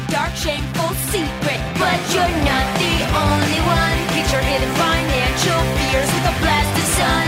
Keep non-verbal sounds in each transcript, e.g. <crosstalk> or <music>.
A dark, shameful secret. But you're not the only one. Get your hidden financial fears with a blast of sun.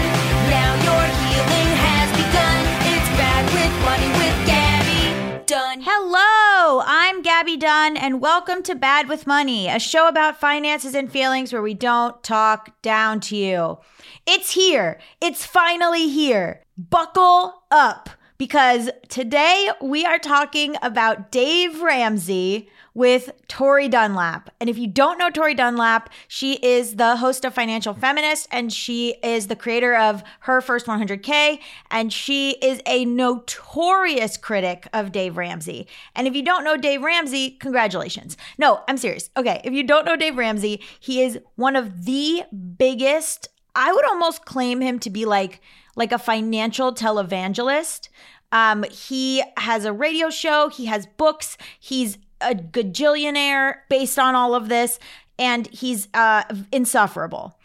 Now your healing has begun. It's bad with money with Gabby Dunn. Hello, I'm Gabby Dunn, and welcome to Bad with Money, a show about finances and feelings where we don't talk down to you. It's here. It's finally here. Buckle up because today we are talking about Dave Ramsey with Tori Dunlap. And if you don't know Tori Dunlap, she is the host of Financial Feminist and she is the creator of Her First 100K. And she is a notorious critic of Dave Ramsey. And if you don't know Dave Ramsey, congratulations. No, I'm serious. Okay, if you don't know Dave Ramsey, he is one of the biggest, I would almost claim him to be like, like a financial televangelist. Um, he has a radio show, he has books, he's a gajillionaire based on all of this, and he's uh, insufferable.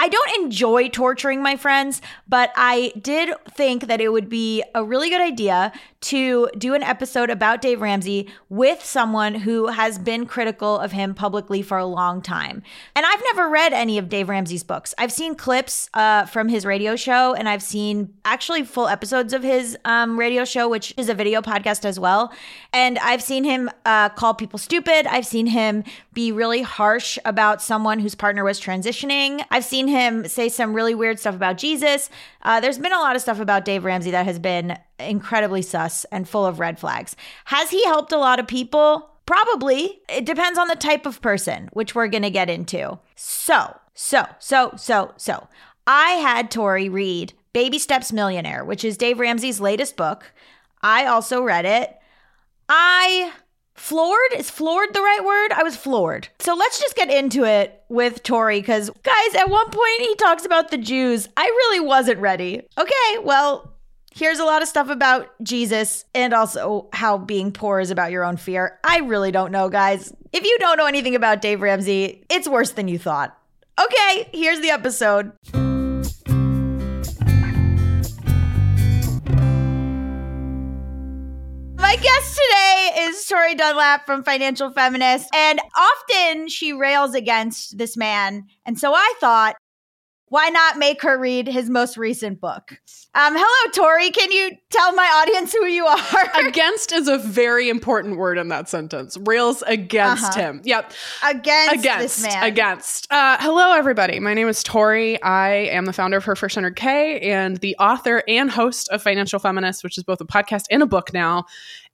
I don't enjoy torturing my friends, but I did think that it would be a really good idea to do an episode about Dave Ramsey with someone who has been critical of him publicly for a long time. And I've never read any of Dave Ramsey's books. I've seen clips uh, from his radio show, and I've seen actually full episodes of his um, radio show, which is a video podcast as well. And I've seen him uh, call people stupid. I've seen him be really harsh about someone whose partner was transitioning. I've seen him say some really weird stuff about Jesus. Uh, there's been a lot of stuff about Dave Ramsey that has been incredibly sus and full of red flags. Has he helped a lot of people? Probably. It depends on the type of person, which we're going to get into. So, so, so, so, so, I had Tori read Baby Steps Millionaire, which is Dave Ramsey's latest book. I also read it. I floored? Is floored the right word? I was floored. So let's just get into it with tori because guys at one point he talks about the jews. I really wasn't ready. Okay well here's a lot of stuff about jesus and also how being poor is about your own fear. I really don't know guys. If you don't know anything about dave ramsey it's worse than you thought. Okay here's the episode My guest today is Tori Dunlap from Financial Feminist, and often she rails against this man. And so I thought, why not make her read his most recent book? Um, hello, Tori. Can you tell my audience who you are? <laughs> Against is a very important word in that sentence. Rails against Uh-huh. him. Yep. against, Against. this man. Against. Uh, hello, everybody. My name is Tori. I am the founder of Her First 100K and the author and host of Financial Feminist, which is both a podcast and a book now.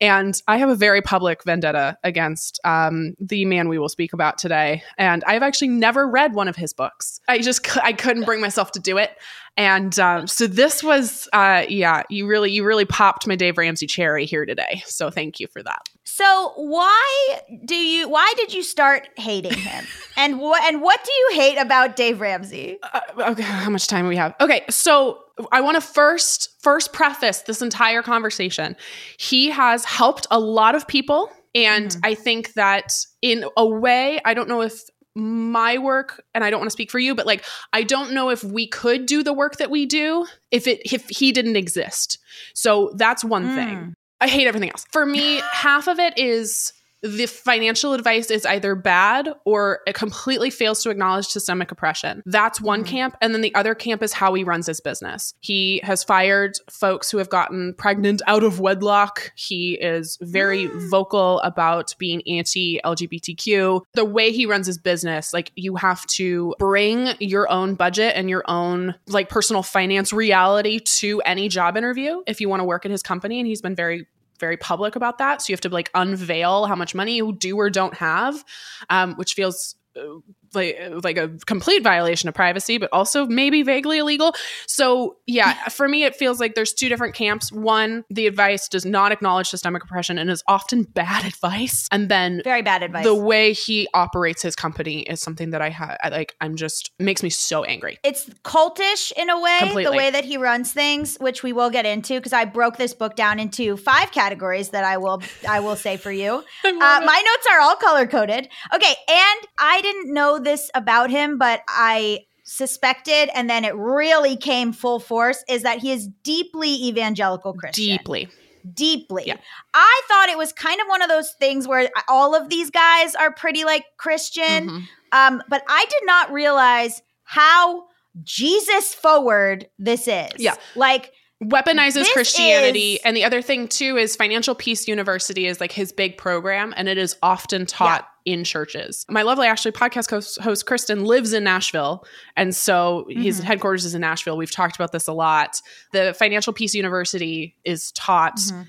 And I have a very public vendetta against um, the man we will speak about today. And I've actually never read one of his books. I just I couldn't bring myself to do it. And um, so this was, uh, yeah, you really you really popped my Dave Ramsey cherry here today. So thank you for that. So why do you? Why did you start hating him? <laughs> and what? And what do you hate about Dave Ramsey? Uh, okay, how much time do we have? Okay, so I want to first first preface this entire conversation. He has helped a lot of people, and I think that in a way, I don't know if my work and I don't want to speak for you, but like I don't know if we could do the work that we do if it if he didn't exist. So that's one thing. Mm. I hate everything else. For me, <gasps> half of it is the financial advice is either bad or it completely fails to acknowledge systemic oppression. That's one mm-hmm. camp. And then the other camp is how he runs his business. He has fired folks who have gotten pregnant out of wedlock. He is very mm. vocal about being anti LGBTQ. The way he runs his business, like you have to bring your own budget and your own like personal finance reality to any job interview if you want to work at his company. And he's been very very public about that. So you have to like unveil how much money you do or don't have, um, which feels uh, like like a complete violation of privacy, but also maybe vaguely illegal. So yeah, <laughs> for me, it feels like there's two different camps. One, the advice does not acknowledge systemic oppression and is often <laughs> bad advice, and then Very bad advice. the way he operates his company is something that I have like. I'm just makes me so angry. it's cultish in a way, Completely. the way that he runs things, which we will get into because I broke this book down into five categories that I will I will say for you. <laughs> Uh, my notes are all color coded. Okay, and I didn't know this about him, but I suspected, and then it really came full force, is that he is deeply evangelical Christian. Deeply, deeply. Yeah. I thought it was kind of one of those things where all of these guys are pretty like Christian, Mhm. um, but I did not realize how Jesus forward this is. Yeah. like weaponizes Christianity. is- and the other thing too is Financial Peace University is like his big program, and it is often taught in churches. My lovely Ashley podcast host, host Kristen lives in Nashville, and so his Mhm. headquarters is in Nashville. We've talked about this a lot. The Financial Peace University is taught. Mhm.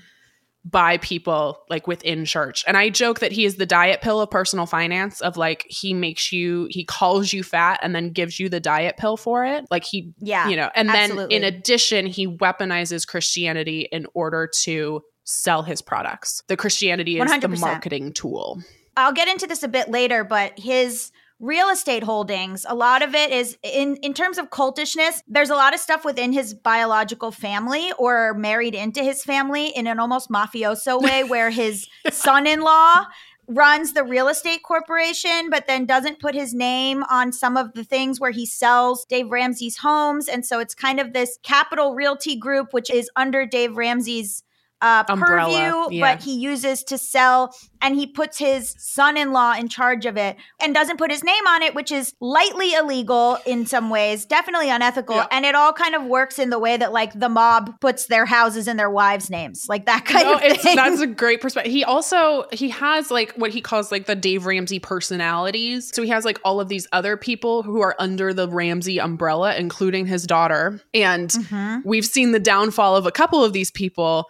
by people like within church. And I joke that he is the diet pill of personal finance of like he makes you he calls you fat and then gives you the diet pill for it. Like he yeah, you know, and absolutely. then in addition he weaponizes Christianity in order to sell his products. The Christianity is the 100%. marketing tool. I'll get into this a bit later, but his real estate holdings, a lot of it is in in terms of cultishness, there's a lot of stuff within his biological family or married into his family in an almost mafioso way where his <laughs> son-in-law runs the real estate corporation but then doesn't put his name on some of the things where he sells Dave Ramsey's homes. And so it's kind of this Capital Realty group which is under Dave Ramsey's uh, Umbrella, purview, yeah. but he uses to sell and he puts his son-in-law in charge of it and doesn't put his name on it which is lightly illegal in some ways definitely unethical Yeah. and it all kind of works in the way that like the mob puts their houses in their wives names like that kind No, of it's thing that's a <laughs> great perspective. He also he has like what he calls like the Dave Ramsey personalities. So he has like all of these other people who are under the Ramsey umbrella, including his daughter. And Mhm. we've seen the downfall of a couple of these people.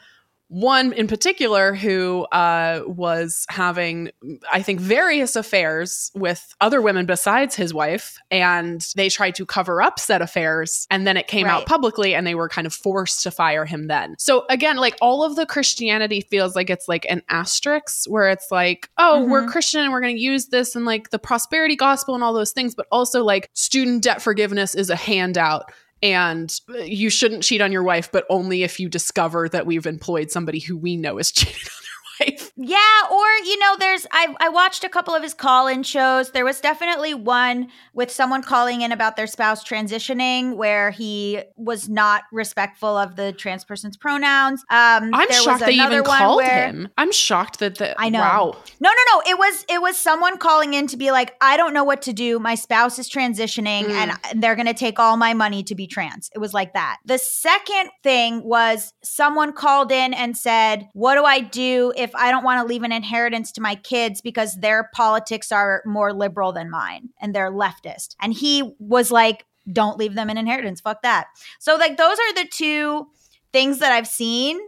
One in particular who uh, was having, I think, various affairs with other women besides his wife, and they tried to cover up said affairs, and then it came Right. out publicly, and they were kind of forced to fire him then. So again, like all of the Christianity feels like it's like an asterisk where it's like, oh, we're Mhm. Christian and we're going to use this and like the prosperity gospel and all those things, but also like student debt forgiveness is a handout and uh, you shouldn't cheat on your wife, but only if you discover that we've employed somebody who we know is <laughs> cheating on wife. Yeah, or you know, there's I I watched a couple of his call-in shows. There was definitely one with someone calling in about their spouse transitioning where he was not respectful of the trans person's pronouns. Um I'm there was shocked they even called where- him. I'm shocked that the I know. Wow. No, no, no. It was it was someone calling in to be like, I don't know what to do. My spouse is transitioning Mm. and they're gonna take all my money to be trans. It was like that. The second thing was someone called in and said, What do I do if I don't want to leave an inheritance to my kids because their politics are more liberal than mine and they're leftist? And he was like, Don't leave them an inheritance. Fuck that. So like those are the two things that I've seen.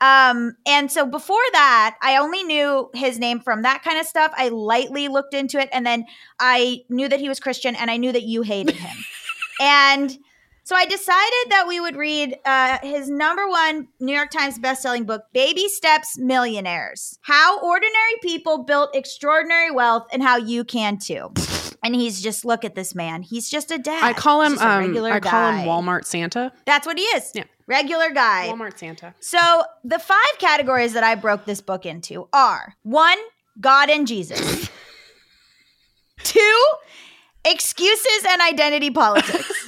Um, and so before that, I only knew his name from that kind of stuff. I lightly looked into it, and then I knew that he was Christian, and I knew that you hated him. <laughs> and so I decided that we would read uh, his number one New York Times bestselling book, Baby Steps Millionaires How Ordinary People Built Extraordinary Wealth and How You Can Too. And he's just, look at this man. He's just a dad. I call him a um I call guy. him Walmart Santa. That's what he is. Yeah. Regular guy. Walmart Santa. So the five categories that I broke this book into are one, God and Jesus. <laughs> Two, excuses and identity politics.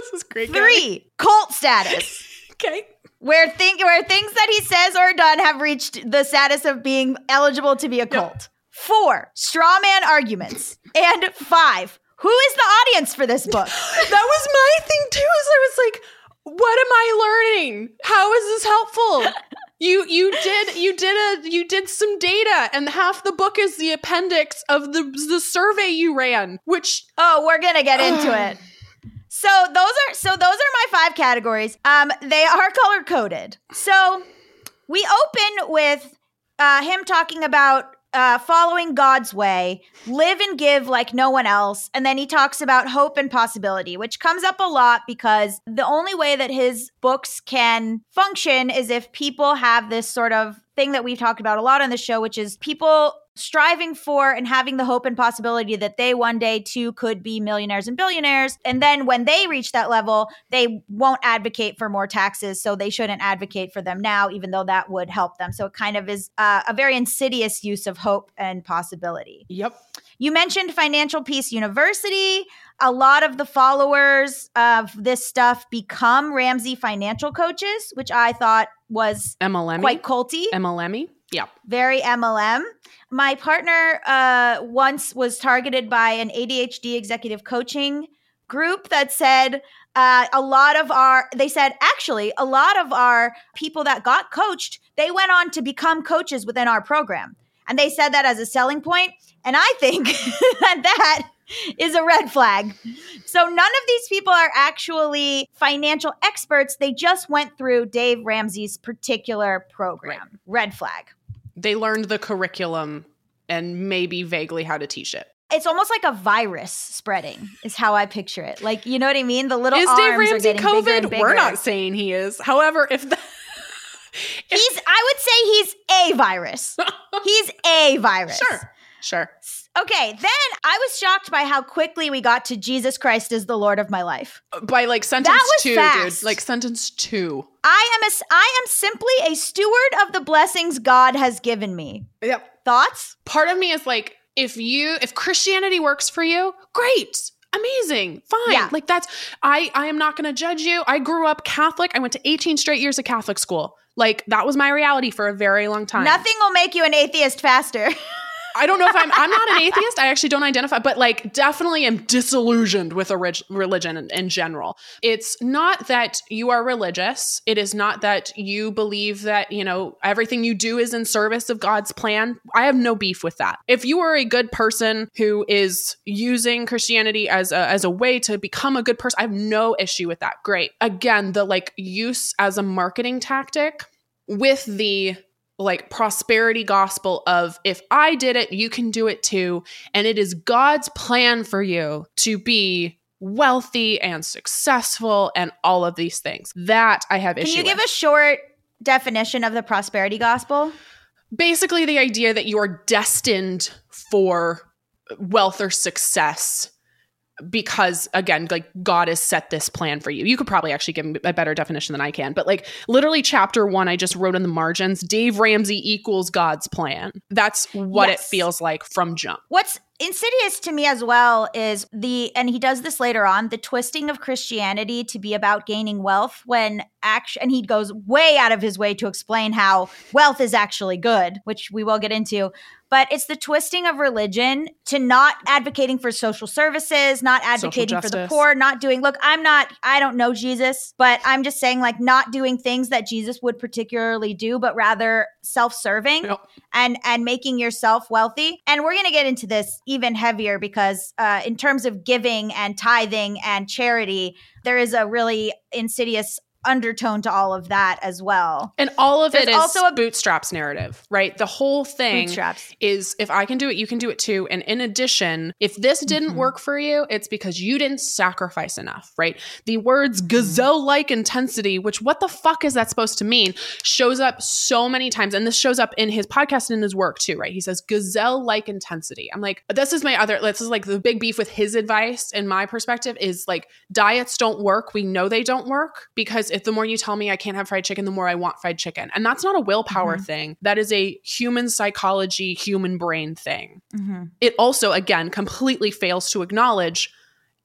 This is great. Three, cult status. <laughs> Okay. Where think where things that he says or done have reached the status of being eligible to be a cult. Four, straw man arguments. And five, who is the audience for this book? <laughs> That was my thing too. Is I was like, what am I learning? How is this helpful? <laughs> You you did you did a you did some data, and half the book is the appendix of the the survey you ran, which Oh, we're gonna get into <sighs> it. So those are so those are my five categories. Um, they are <laughs> color coded. So we open with uh, him talking about uh, following God's way, live and give like no one else. And then he talks about hope and possibility, which comes up a lot because the only way that his books can function is if people have this sort of thing that we've talked about a lot on the show, which is people striving for and having the hope and possibility that they one day too could be millionaires and billionaires. And then when they reach that level, they won't advocate for more taxes. So they shouldn't advocate for them now, even though that would help them. So it kind of is uh, a very insidious use of hope and possibility. Yep. You mentioned Financial Peace University. A lot of the followers of this stuff become Ramsey financial coaches, which I thought was MLM. quite culty MLM. Yeah. very MLM. My partner uh, once was targeted by an ADHD executive coaching group that said uh, a lot of our, they said, actually, a lot of our people that got coached, they went on to become coaches within our program. And they said that as a selling point. And I think <laughs> that that is a red flag. So none of these people are actually financial experts. They just went through Dave Ramsey's particular program. Red flag. They learned the curriculum and maybe vaguely how to teach it. it's almost like a virus spreading is how I picture it. Like you know what I mean? The little Is arms Dave are Ramsey getting bigger and COVID? bigger. We're not saying he is. However, if the, He's. I would say he's a virus. <laughs> he's a virus. sure, sure. Okay. Then I was shocked by how quickly we got to Jesus Christ is the Lord of my life. By like sentence two, fast. dude. Like sentence two. I am a. I am simply a steward of the blessings God has given me. Yep. Thoughts? Part of me is like, if you, if Christianity works for you, great. Amazing. Fine. Yeah. Like that's I I am not going to judge you. I grew up Catholic. I went to 18 straight years of Catholic school. Like that was my reality for a very long time. Nothing will make you an atheist faster. <laughs> I don't know if I'm I'm not an atheist. I actually don't identify, but like definitely am disillusioned with orig- religion in, in general. It's not that you are religious. It is not that you believe that, you know, everything you do is in service of God's plan. I have no beef with that. If you are a good person who is using Christianity as a, as a way to become a good person, I have no issue with that. Great. Again, the like use as a marketing tactic with the like prosperity gospel of if I did it, you can do it too. And it is God's plan for you to be wealthy and successful and all of these things. That I have issues. Can you give with. a short definition of the prosperity gospel? Basically, the idea that you are destined for wealth or success because again like god has set this plan for you. You could probably actually give me a better definition than i can but like literally chapter one i just wrote in the margins dave ramsey equals god's plan. That's what it feels like from jump. What's insidious to me as well is the, and he does this later on, the twisting of Christianity to be about gaining wealth when action, and he goes way out of his way to explain how wealth is actually good, which we will get into. But it's the twisting of religion to not advocating for social services, not advocating for the poor, not doing, look, I'm not, I don't know Jesus, but I'm just saying, like, not doing things that Jesus would particularly do, but rather self serving Yep. and and making yourself wealthy and we're going to get into this even heavier because uh, in terms of giving and tithing and charity there is a really insidious undertone to all of that as well and all of There's it is also a- bootstraps narrative right the whole thing bootstraps is if I can do it, you can do it too. And in addition, if this didn't Mhm. work for you, it's because you didn't sacrifice enough, right? The words Mm-hmm. gazelle like intensity, which what the fuck is that supposed to mean, shows up so many times. And this shows up in his podcast and in his work too, right? He says gazelle like intensity. I'm like, this is my other, this is like the big beef with his advice and my perspective is like diets don't work. We know they don't work because if the more you tell me I can't have fried chicken, the more I want fried chicken. And that's not a willpower Mhm. thing. That is a human psychology, human brain thing. Mm-hmm. It also, again, completely fails to acknowledge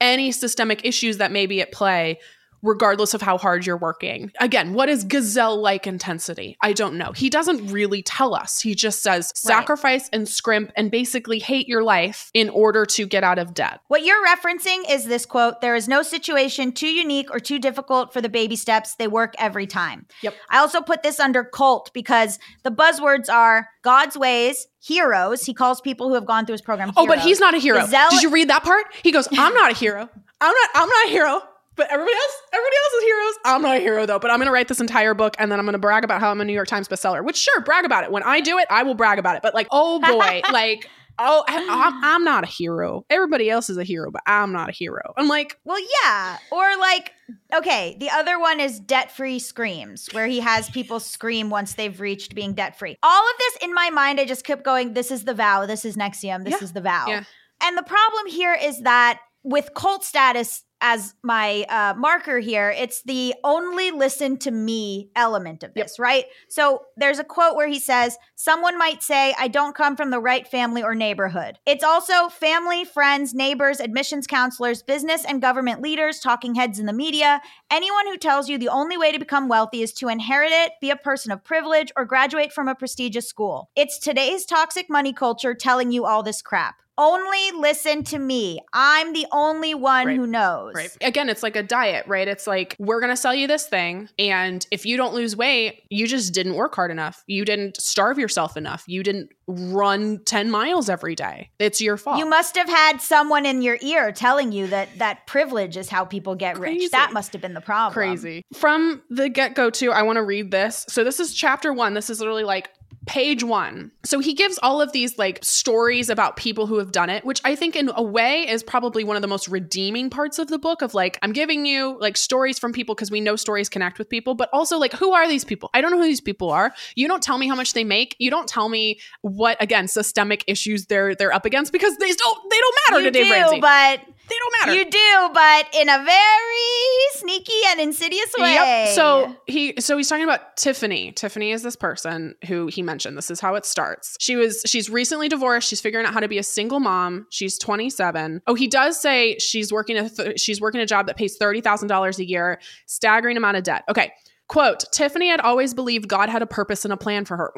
any systemic issues that may be at play, regardless of how hard you're working. Again, what is gazelle like intensity? I don't know. He doesn't really tell us. He just says sacrifice and scrimp and basically hate your life in order to get out of debt. what you're referencing is this quote there is no situation too unique or too difficult for the baby steps they work every time Yep. i also put this under cult because the buzzwords are god's ways heroes he calls people who have gone through his program Oh, but he's not a hero. Gazelle- Did you read that part? He goes, "I'm not a hero. I'm not. I'm not a hero." But everybody else, everybody else is heroes. I'm not a hero though, but I'm going to write this entire book and then I'm going to brag about how I'm a New York Times bestseller. Which sure, brag about it. When I do it, I will brag about it. But like, oh boy, <laughs> like oh, I'm, I'm not a hero. Everybody else is a hero, but I'm not a hero. I'm like, Well, yeah. Or like, okay, the other one is debt free screams, where he has people scream once they've reached being debt free. All of this in my mind, I just kept going, this is the vow, this is NXIVM, this Yeah. is the vow. Yeah. And the problem here is that with cult status as my uh, marker here, it's the only listen to me element of Yep. this, right? So there's a quote where he says, Someone might say, I don't come from the right family or neighborhood. It's also family, friends, neighbors, admissions counselors, business and government leaders, talking heads in the media, anyone who tells you the only way to become wealthy is to inherit it, be a person of privilege, or graduate from a prestigious school. It's today's toxic money culture telling you all this crap. Only listen to me. I'm the only one Right. who knows. Right. Again, it's like a diet, right? It's like, we're going to sell you this thing. And if you don't lose weight, you just didn't work hard enough. You didn't starve yourself enough. You didn't run 10 miles every day. It's your fault. You must have had someone in your ear telling you that that privilege is how people get Crazy. rich. That must have been the problem. Crazy. From the get go, too, I want to read this. So, this is chapter one. This is literally like page one. So, he gives all of these like stories about people who have done it, which I think in a way is probably one of the most redeeming parts of the book of like, I'm giving you like stories from people because we know stories connect with people, but also like, who are these people? I don't know who these people are. You don't tell me how much they make. You don't tell me what, again, systemic issues they're they're up against because they don't they don't matter You to Dave do, Ramsey. but they don't matter. you do, but in a very sneaky and insidious way. Yep. So he so he's talking about Tiffany. Tiffany is this person who he mentioned. This is how it starts. She was she's recently divorced. She's figuring out how to be a single mom. She's 27. Oh, he does say she's working a th- she's working a job that pays $30,000 a year, staggering amount of debt. Okay. Quote, Tiffany had always believed God had a purpose and a plan for her.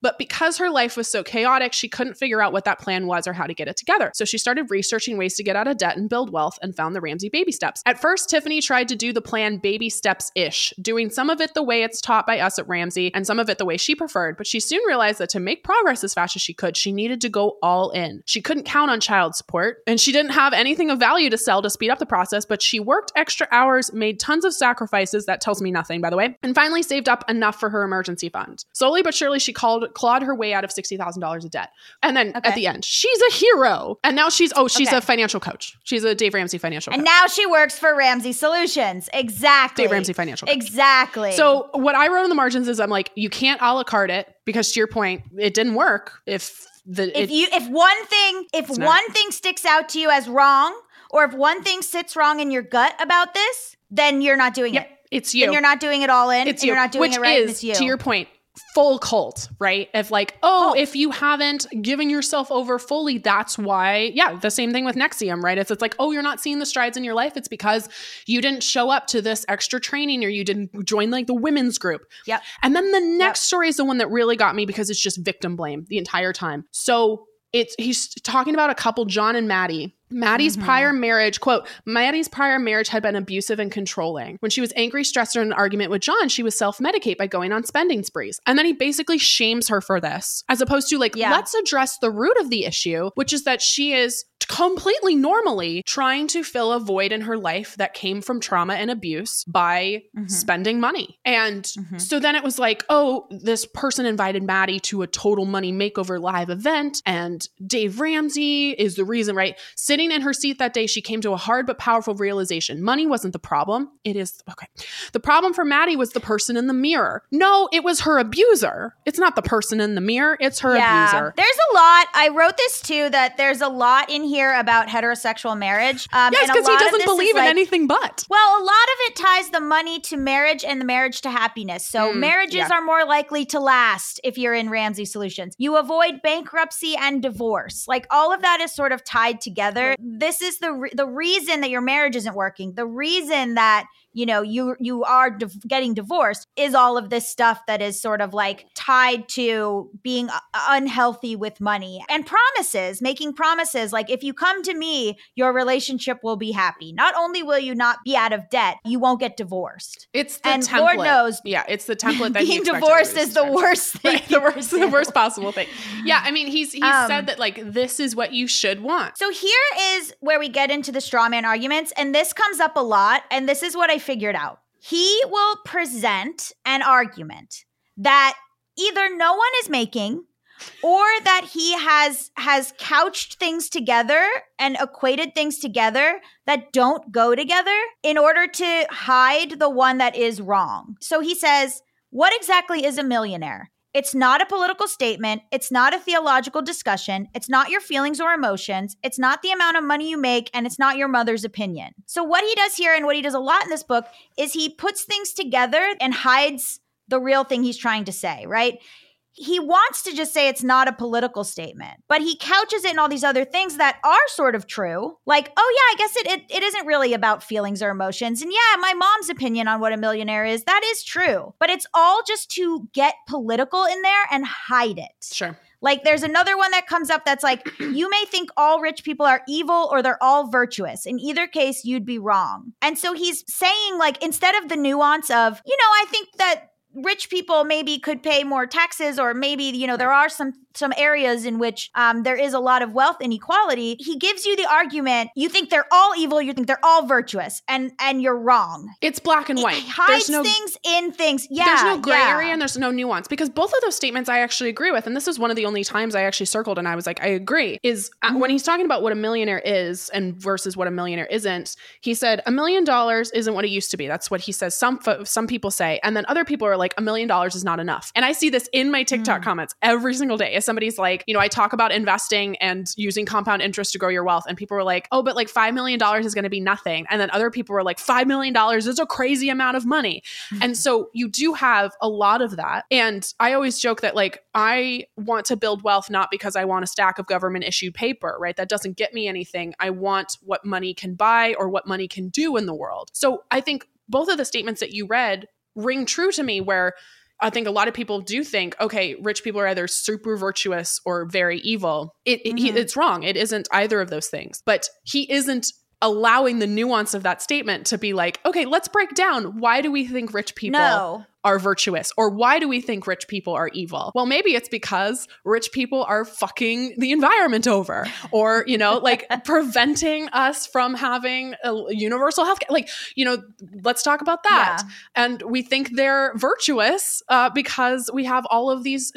But because her life was so chaotic, she couldn't figure out what that plan was or how to get it together. So she started researching ways to get out of debt and build wealth and found the Ramsey baby steps. At first, Tiffany tried to do the plan baby steps ish, doing some of it the way it's taught by us at Ramsey and some of it the way she preferred. But she soon realized that to make progress as fast as she could, she needed to go all in. She couldn't count on child support and she didn't have anything of value to sell to speed up the process, but she worked extra hours, made tons of sacrifices. That tells me nothing, by the way and finally saved up enough for her emergency fund. Slowly but surely, she called, clawed her way out of $60,000 of debt. And then Okay. at the end, she's a hero. And now she's, oh, she's Okay. a financial coach. She's a Dave Ramsey financial and coach. now she works for Ramsey Solutions. Exactly. Dave Ramsey financial coach. Exactly. So what I wrote in the margins is I'm like, you can't a la carte it because to your point, it didn't work if the, if it, you if one thing if It's not- one thing sticks out to you as wrong, or if one thing sits wrong in your gut about this, then you're not doing yep, it. It's you. Then you're not doing it all in. it's and you. you're not doing Which it right. and is, it's you. to your point, full cult, right? If like, oh, Cult. if you haven't given yourself over fully, that's why. Yeah, the same thing with NXIVM, right? It's it's like, oh, you're not seeing the strides in your life. It's because you didn't show up to this extra training or you didn't join like the women's group. Yep. And then the next story is the one that really got me because it's just victim blame the entire time. So it's he's talking about a couple, John and Maddie. Maddie's Mhm. prior marriage, quote, Maddie's prior marriage had been abusive and controlling. When she was angry, stressed, or in an argument with John, she would self medicate by going on spending sprees. And then he basically shames her for this, as opposed to like, Yeah. let's address the root of the issue, which is that she is completely normally trying to fill a void in her life that came from trauma and abuse by Mhm. spending money. And Mhm. so then it was like, oh, this person invited Maddie to a total money makeover live event, and Dave Ramsey is the reason, right? Sitting in her seat that day, she came to a hard but powerful realization. Money wasn't the problem. It is, okay. The problem for Maddie was the person in the mirror. No, it was her abuser. It's not the person in the mirror, it's her abuser. There's a lot. I wrote this too that there's a lot in here about heterosexual marriage. Um, Yes, because he doesn't believe in like- anything but. Well, a lot of it ties the money to marriage and the marriage to happiness. So Mm, marriages yeah. are more likely to last if you're in Ramsey Solutions. You avoid bankruptcy and divorce. Like all of that is sort of tied together. This is the re- the reason that your marriage isn't working. The reason that you know you you are div- getting divorced is all of this stuff that is sort of like tied to being unhealthy with money and promises making promises like if you come to me your relationship will be happy not only will you not be out of debt you won't get divorced It's the And template. Lord knows, yeah, it's the template that being divorced is the worst <laughs> thing Right, the worst, the worst possible thing. Yeah, I mean, he's he Um, said that like this is what you should want. So here is where we get into the straw man arguments, and this comes up a lot, and this is what I figured out. he will present an argument that either no one is making or that he has has couched things together and equated things together that don't go together in order to hide the one that is wrong. So he says, "What exactly is a millionaire?" It's not a political statement. It's not a theological discussion. It's not your feelings or emotions. It's not the amount of money you make, and it's not your mother's opinion. So, what he does here, and what he does a lot in this book, is he puts things together and hides the real thing he's trying to say, right? He wants to just say it's not a political statement, but he couches it in all these other things that are sort of true. Like, oh yeah, I guess it, it, it isn't really about feelings or emotions. And yeah, my mom's opinion on what a millionaire is, that is true. But it's all just to get political in there and hide it. Sure. Like there's another one that comes up that's like, <clears throat> you may think all rich people are evil or they're all virtuous. In either case, you'd be wrong. And so he's saying, like, instead of the nuance of, you know, I think that rich people maybe could pay more taxes or maybe you know there are some some areas in which um, there is a lot of wealth inequality. He gives you the argument you think they're all evil you think they're all virtuous and and you're wrong. It's black and white. it hides no, things in things. Yeah there's no gray yeah. area and there's no nuance because both of those statements i actually agree with and this is one of the only times i actually circled and i was like i agree is uh, mm-hmm. when he's talking about what a millionaire is and versus what a millionaire isn't he said a million dollars isn't what it used to be. That's what he says some some people say and then other people are like a million dollars is not enough. And I see this in my TikTok mm. comments every single day. As somebody's like, you know, I talk about investing and using compound interest to grow your wealth. And people were like, oh, but like $5 million is going to be nothing. And then other people were like, $5 million is a crazy amount of money. Mm-hmm. And so you do have a lot of that. And I always joke that like, I want to build wealth not because I want a stack of government issued paper, right? That doesn't get me anything. I want what money can buy or what money can do in the world. So I think both of the statements that you read ring true to me where I think a lot of people do think, okay, rich people are either super virtuous or very evil. It, mm-hmm. he, it's wrong. It isn't either of those things. But he isn't allowing the nuance of that statement to be like, okay, let's break down why do we think rich people no are virtuous or why do we think rich people are evil well maybe it's because rich people are fucking the environment over or you know like <laughs> preventing us from having a universal health care like you know let's talk about that yeah. and we think they're virtuous uh, because we have all of these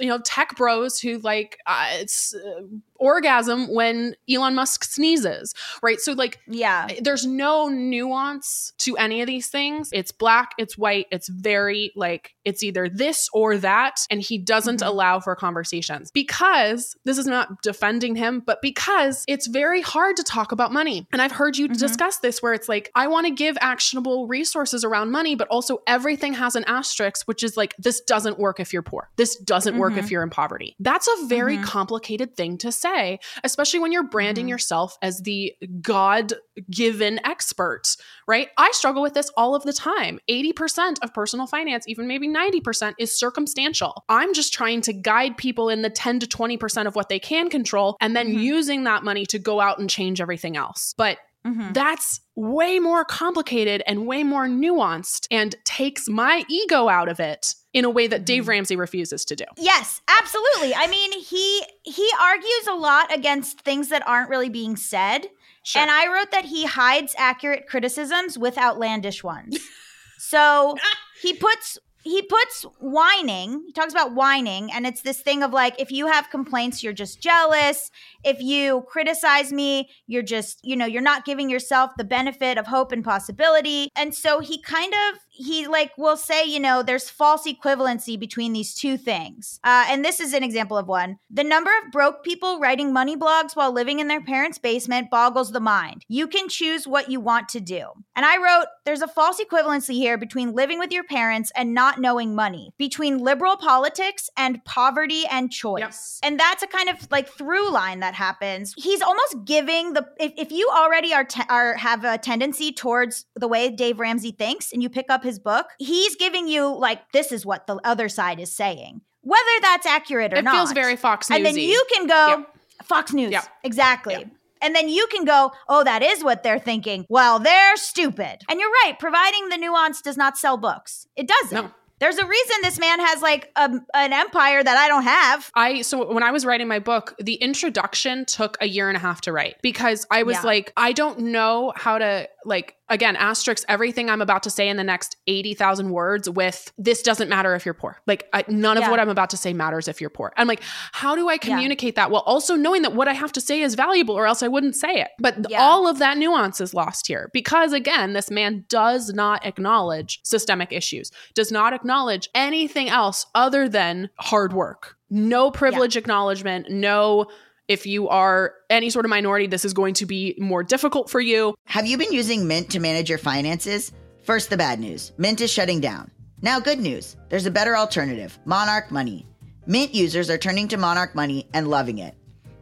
you know tech bros who like uh, it's uh, orgasm when Elon Musk sneezes, right? So, like, yeah, there's no nuance to any of these things. It's black, it's white, it's very very like it's either this or that and he doesn't mm-hmm. allow for conversations because this is not defending him but because it's very hard to talk about money and i've heard you mm-hmm. discuss this where it's like i want to give actionable resources around money but also everything has an asterisk which is like this doesn't work if you're poor this doesn't mm-hmm. work if mm-hmm. you're in poverty that's a very mm-hmm. complicated thing to say especially when you're branding mm-hmm. yourself as the god given expert right i struggle with this all of the time 80% of personal finance finance, even maybe 90%, is circumstantial. I'm just trying to guide people in the 10 to 20% of what they can control and then mm-hmm. using that money to go out and change everything else. But Mm-hmm. That's way more complicated and way more nuanced and takes my ego out of it in a way that Dave mm-hmm. Ramsey refuses to do. Yes, absolutely. I mean, he he argues a lot against things that aren't really being said. Sure. And I wrote that he hides accurate criticisms with outlandish ones. <laughs> so <laughs> he puts he puts whining. He talks about whining, and it's this thing of like, if you have complaints, you're just jealous. If you criticize me, you're just, you know, you're not giving yourself the benefit of hope and possibility. And so he kind of he like will say, you know, there's false equivalency between these two things. Uh, and this is an example of one. The number of broke people writing money blogs while living in their parents' basement boggles the mind. You can choose what you want to do. And I wrote, there's a false equivalency here between living with your parents and not knowing money, between liberal politics and poverty and choice. Yep. And that's a kind of like through line that happens. He's almost giving the if, if you already are te- are have a tendency towards the way Dave Ramsey thinks and you pick up his book, he's giving you like this is what the other side is saying. Whether that's accurate or it not. It feels very Fox News. And then you can go yep. Fox News. Yep. Exactly. Yep. And then you can go, oh, that is what they're thinking. Well, they're stupid. And you're right. Providing the nuance does not sell books. It doesn't. No. There's a reason this man has like a, an empire that I don't have. I so when I was writing my book, the introduction took a year and a half to write because I was yeah. like, I don't know how to like again asterisk everything i'm about to say in the next 80000 words with this doesn't matter if you're poor. Like I, none of Yeah. what i'm about to say matters if you're poor. I'm like how do i communicate that while also knowing that what i have to say is valuable or else i wouldn't say it? But Yeah. all of that nuance is lost here because again this man does not acknowledge systemic issues does not acknowledge anything else other than hard work. No privilege acknowledgement no if you are any sort of minority, this is going to be more difficult for you. Have you been using Mint to manage your finances? First, the bad news Mint is shutting down. Now, good news there's a better alternative Monarch Money. Mint users are turning to Monarch Money and loving it.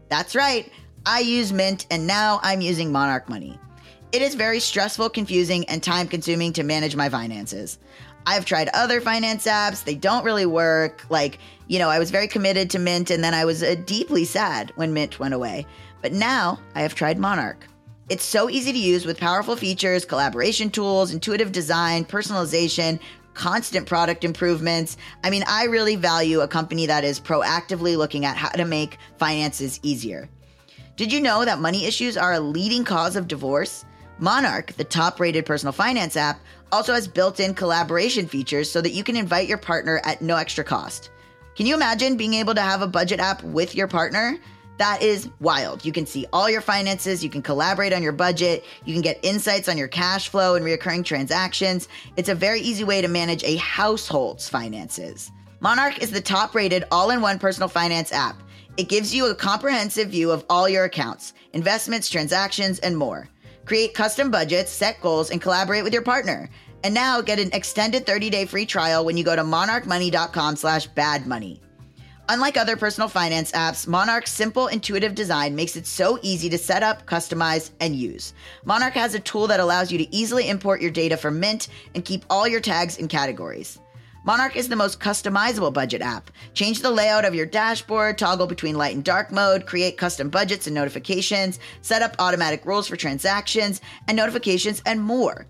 That's right, I use Mint and now I'm using Monarch Money. It is very stressful, confusing, and time consuming to manage my finances. I've tried other finance apps, they don't really work. Like, you know, I was very committed to Mint and then I was uh, deeply sad when Mint went away. But now I have tried Monarch. It's so easy to use with powerful features, collaboration tools, intuitive design, personalization, constant product improvements. I mean, I really value a company that is proactively looking at how to make finances easier. Did you know that money issues are a leading cause of divorce? Monarch, the top rated personal finance app, also has built in collaboration features so that you can invite your partner at no extra cost. Can you imagine being able to have a budget app with your partner? That is wild. You can see all your finances, you can collaborate on your budget, you can get insights on your cash flow and recurring transactions. It's a very easy way to manage a household's finances. Monarch is the top rated all in one personal finance app. It gives you a comprehensive view of all your accounts, investments, transactions, and more. Create custom budgets, set goals, and collaborate with your partner. And now get an extended 30-day free trial when you go to monarchmoney.com slash badmoney. Unlike other personal finance apps, Monarch's simple, intuitive design makes it so easy to set up, customize, and use. Monarch has a tool that allows you to easily import your data from Mint and keep all your tags and categories. Monarch is the most customizable budget app. Change the layout of your dashboard, toggle between light and dark mode, create custom budgets and notifications, set up automatic rules for transactions and notifications, and more.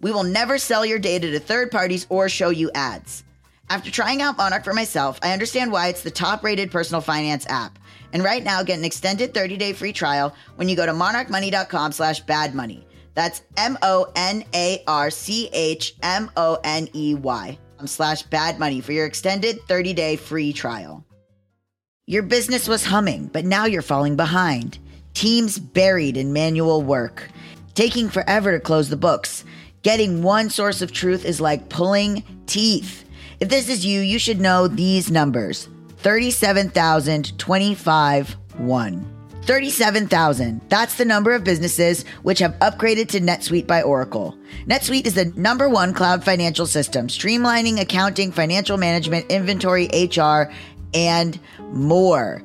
We will never sell your data to third parties or show you ads. After trying out Monarch for myself, I understand why it's the top rated personal finance app. And right now, get an extended 30 day free trial when you go to monarchmoney.com slash badmoney. That's M O N A R C H M O N E Y slash bad money for your extended 30 day free trial. Your business was humming, but now you're falling behind. Teams buried in manual work, taking forever to close the books. Getting one source of truth is like pulling teeth. If this is you, you should know these numbers 37,025 1. 37,000. That's the number of businesses which have upgraded to NetSuite by Oracle. NetSuite is the number one cloud financial system, streamlining accounting, financial management, inventory, HR, and more.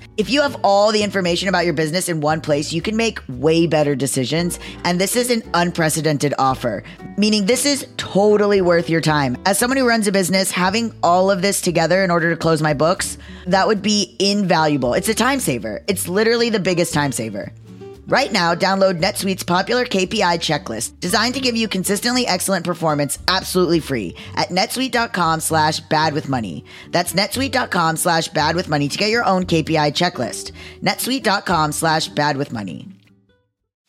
If you have all the information about your business in one place, you can make way better decisions. And this is an unprecedented offer, meaning this is totally worth your time. As someone who runs a business, having all of this together in order to close my books, that would be invaluable. It's a time saver. It's literally the biggest time saver. Right now, download NetSuite's popular KPI checklist, designed to give you consistently excellent performance absolutely free at netsuite.com slash bad with money. That's netsuite.com slash bad with money to get your own KPI checklist. netsuite.com slash bad with money.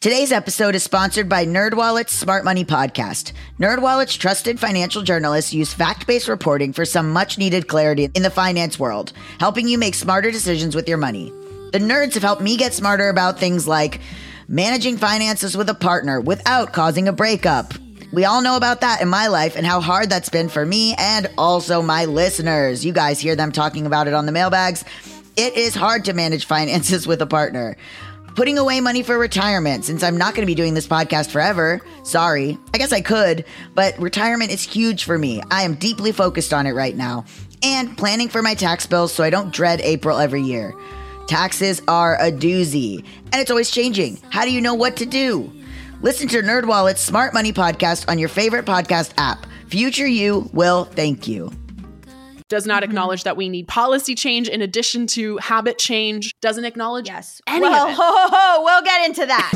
Today's episode is sponsored by NerdWallet's Smart Money Podcast. NerdWallet's trusted financial journalists use fact-based reporting for some much-needed clarity in the finance world, helping you make smarter decisions with your money. The nerds have helped me get smarter about things like managing finances with a partner without causing a breakup. We all know about that in my life and how hard that's been for me and also my listeners. You guys hear them talking about it on the mailbags. It is hard to manage <laughs> finances with a partner. Putting away money for retirement, since I'm not going to be doing this podcast forever. Sorry. I guess I could, but retirement is huge for me. I am deeply focused on it right now. And planning for my tax bills so I don't dread April every year. Taxes are a doozy, and it's always changing. How do you know what to do? Listen to NerdWallet's Smart Money Podcast on your favorite podcast app. Future you will thank you. Does not acknowledge that we need policy change in addition to habit change. Doesn't acknowledge Yes. any well, of it. <laughs> ho, ho, ho, we'll get into that.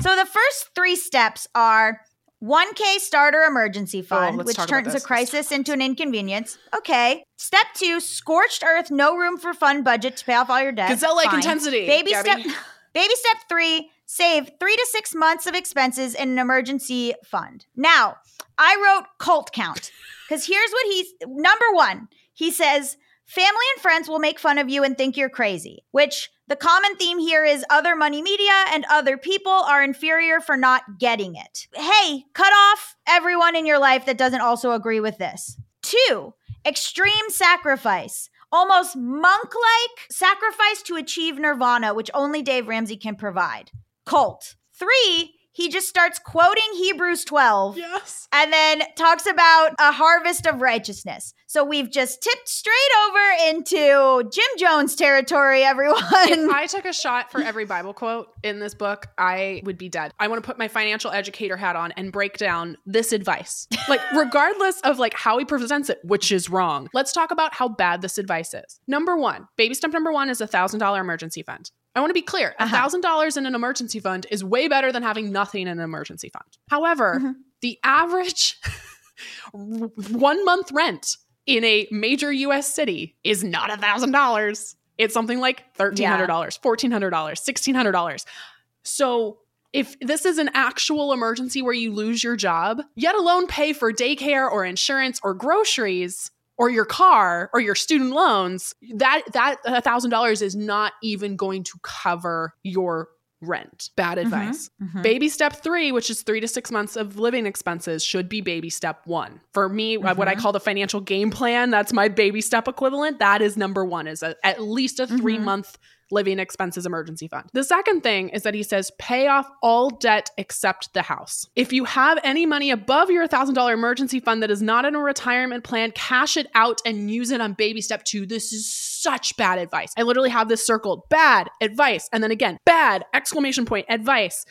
so the first three steps are 1K starter emergency oh, fund, let's which turns a crisis into an inconvenience. Okay. Step two, scorched earth, no room for fun budget to pay off all your debt. Gazelle-like Fine. intensity, Baby Gabby. step <laughs> Baby step three, save three to six months of expenses in an emergency fund. Now, I wrote cult count because here's what he's number one. He says, family and friends will make fun of you and think you're crazy, which the common theme here is other money media and other people are inferior for not getting it. Hey, cut off everyone in your life that doesn't also agree with this. Two, extreme sacrifice. Almost monk like sacrifice to achieve nirvana, which only Dave Ramsey can provide. Cult. Three, he just starts quoting Hebrews 12 Yes. and then talks about a harvest of righteousness. So we've just tipped straight over into Jim Jones territory, everyone. If I took a shot for every Bible quote in this book, I would be dead. I want to put my financial educator hat on and break down this advice. Like <laughs> regardless of like how he presents it, which is wrong. Let's talk about how bad this advice is. Number 1, baby step number 1 is a $1000 emergency fund. I want to be clear. A Uh-huh. thousand dollars in an emergency fund is way better than having nothing in an emergency fund. However, Mhm. the average <laughs> one month rent in a major US city is not a thousand dollars. It's something like $1,300, $1,400, $1,600. So if this is an actual emergency where you lose your job, yet alone pay for daycare or insurance or groceries or your car or your student loans, that that thousand dollars is not even going to cover your rent. Bad advice. Mhm. Baby step three, which is three to six months of living expenses, should be baby step one. For me, what I Mhm. call the financial game plan, that's my baby step equivalent. That is number one, is a, at least a three Mhm. month living expenses emergency fund. The second thing is that he says pay off all debt except the house. If you have any money above your $1,000 emergency fund that is not in a retirement plan, cash it out and use it on baby step two. This is such bad advice. I literally have this circled bad advice. And then again, bad exclamation point advice.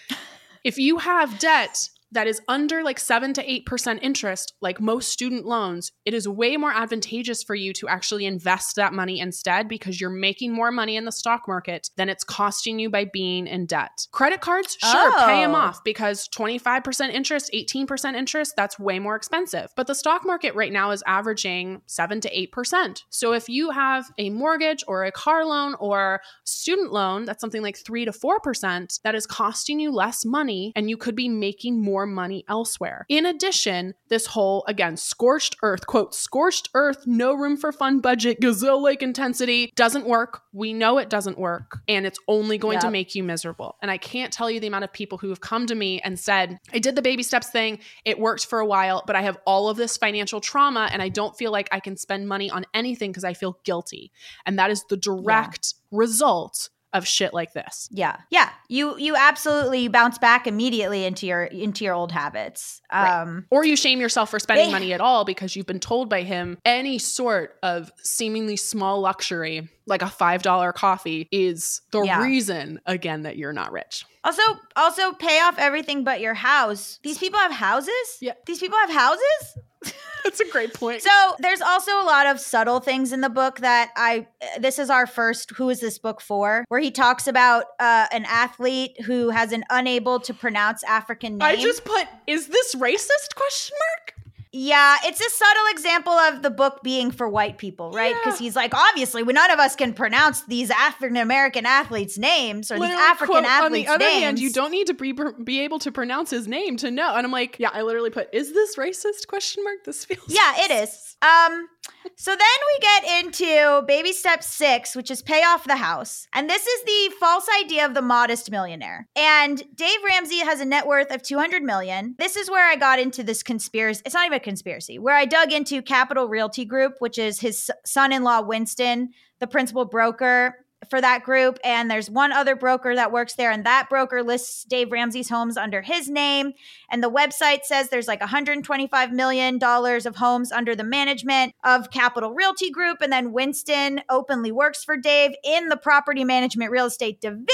If you have debt that is under like 7 to 8% interest, like most student loans, it is way more advantageous for you to actually invest that money instead because you're making more money in the stock market than it's costing you by being in debt. Credit cards, sure, pay them Oh. off because 25% interest, 18% interest, that's way more expensive. But the stock market right now is averaging 7 to 8%. So if you have a mortgage or a car loan or student loan that's something like 3 to 4%, that is costing you less money and you could be making more money elsewhere. In addition, this whole again scorched earth, quote, scorched earth, no room for fun budget, gazelle like intensity doesn't work. We know it doesn't work and it's only going to make you miserable. And I can't tell you the amount of people who have come to me and said, I did the baby steps thing, it worked for a while, but I have all of this financial trauma and I don't feel like I can spend money on anything because I feel guilty. And that is the direct result of shit like this. Yeah. Yeah. You you absolutely bounce back immediately into your into your old habits. Right. Um Or you shame yourself for spending They- money at all because you've been told by him any sort of seemingly small luxury, like a $5 coffee, is the Yeah. reason, again, that you're not rich. Also also pay off everything but your house. These people have houses? Yeah. These people have houses? <laughs> That's a great point. So there's also a lot of subtle things in the book that I. This is our first. Who is this book for? Where he talks about uh, an athlete who has an unable to pronounce African name. I just put, is this racist? Question mark. Yeah, it's a subtle example of the book being for white people, right? Because Yeah. he's like, obviously, we none of us can pronounce these African American athletes' names or these Literally, African quote, athletes' On the other names. hand, you don't need to be, be able to pronounce his name to know. And I'm like, yeah, I literally put, is this racist? Question mark. This feels. Yeah, it is. Um, so then we get into baby step six, which is pay off the house. And this is the false idea of the modest millionaire. And Dave Ramsey has a net worth of 200 million. This is where I got into this conspiracy. It's not even a conspiracy, where I dug into Capital Realty Group, which is his son in law, Winston, the principal broker for that group. And there's one other broker that works there, and that broker lists Dave Ramsey's homes under his name. And the website says there's like $125 million of homes under the management of Capital Realty Group. And then Winston openly works for Dave in the property management real estate division.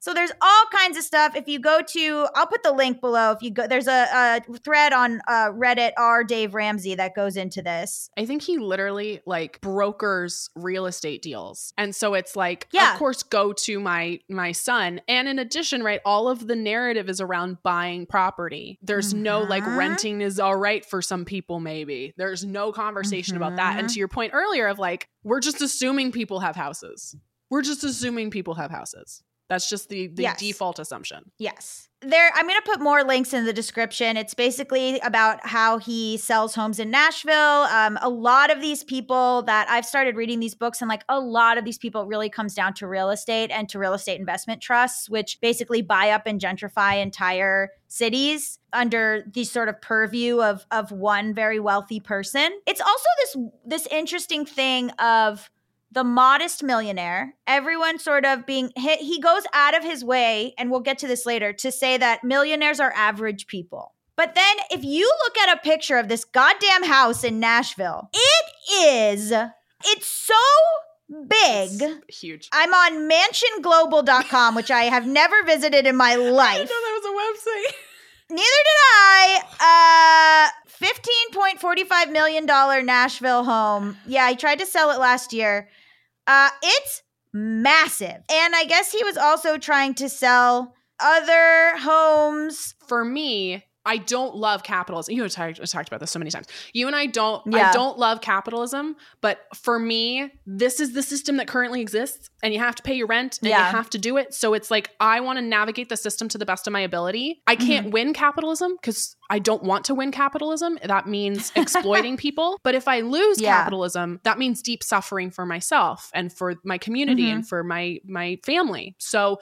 So there's all kinds of stuff. If you go to, I'll put the link below. If you go, there's a, a thread on uh, Reddit r Dave Ramsey that goes into this. I think he literally like brokers real estate deals. And so it's like Yeah. of course go to my my son. And in addition, right, all of the narrative is around buying property. There's no like Mhm. renting is all right for some people maybe. There's no conversation about that. And to your point earlier of like we're just assuming people have houses. We're just assuming people have houses. That's just the the Yes. default assumption. Yes. There I'm going to put more links in the description. It's basically about how he sells homes in Nashville. Um, a lot of these people that I've started reading these books and like a lot of these people really comes down to real estate and to real estate investment trusts which basically buy up and gentrify entire cities under the sort of purview of of one very wealthy person. It's also this this interesting thing of the modest millionaire, everyone sort of being hit. He goes out of his way, and we'll get to this later, to say that millionaires are average people. But then if you look at a picture of this goddamn house in Nashville, it is, it's so big. It's huge. I'm on mansionglobal.com, which I have never visited in my life I didn't know that was a website. <laughs> Neither did I. Uh, fifteen point forty-five million dollar Nashville home. Yeah, I tried to sell it last year. Uh, it's massive, and I guess he was also trying to sell other homes. for me, I don't love capitalism. You have talked, talked about this so many times. You and I don't. Yeah. I don't love capitalism, but for me, this is the system that currently exists, and you have to pay your rent, and Yeah. you have to do it. So it's like I want to navigate the system to the best of my ability. I can't Mm-hmm. win capitalism because I don't want to win capitalism. That means <laughs> exploiting people. But if I lose Yeah. capitalism, that means deep suffering for myself and for my community Mhm. and for my my family. So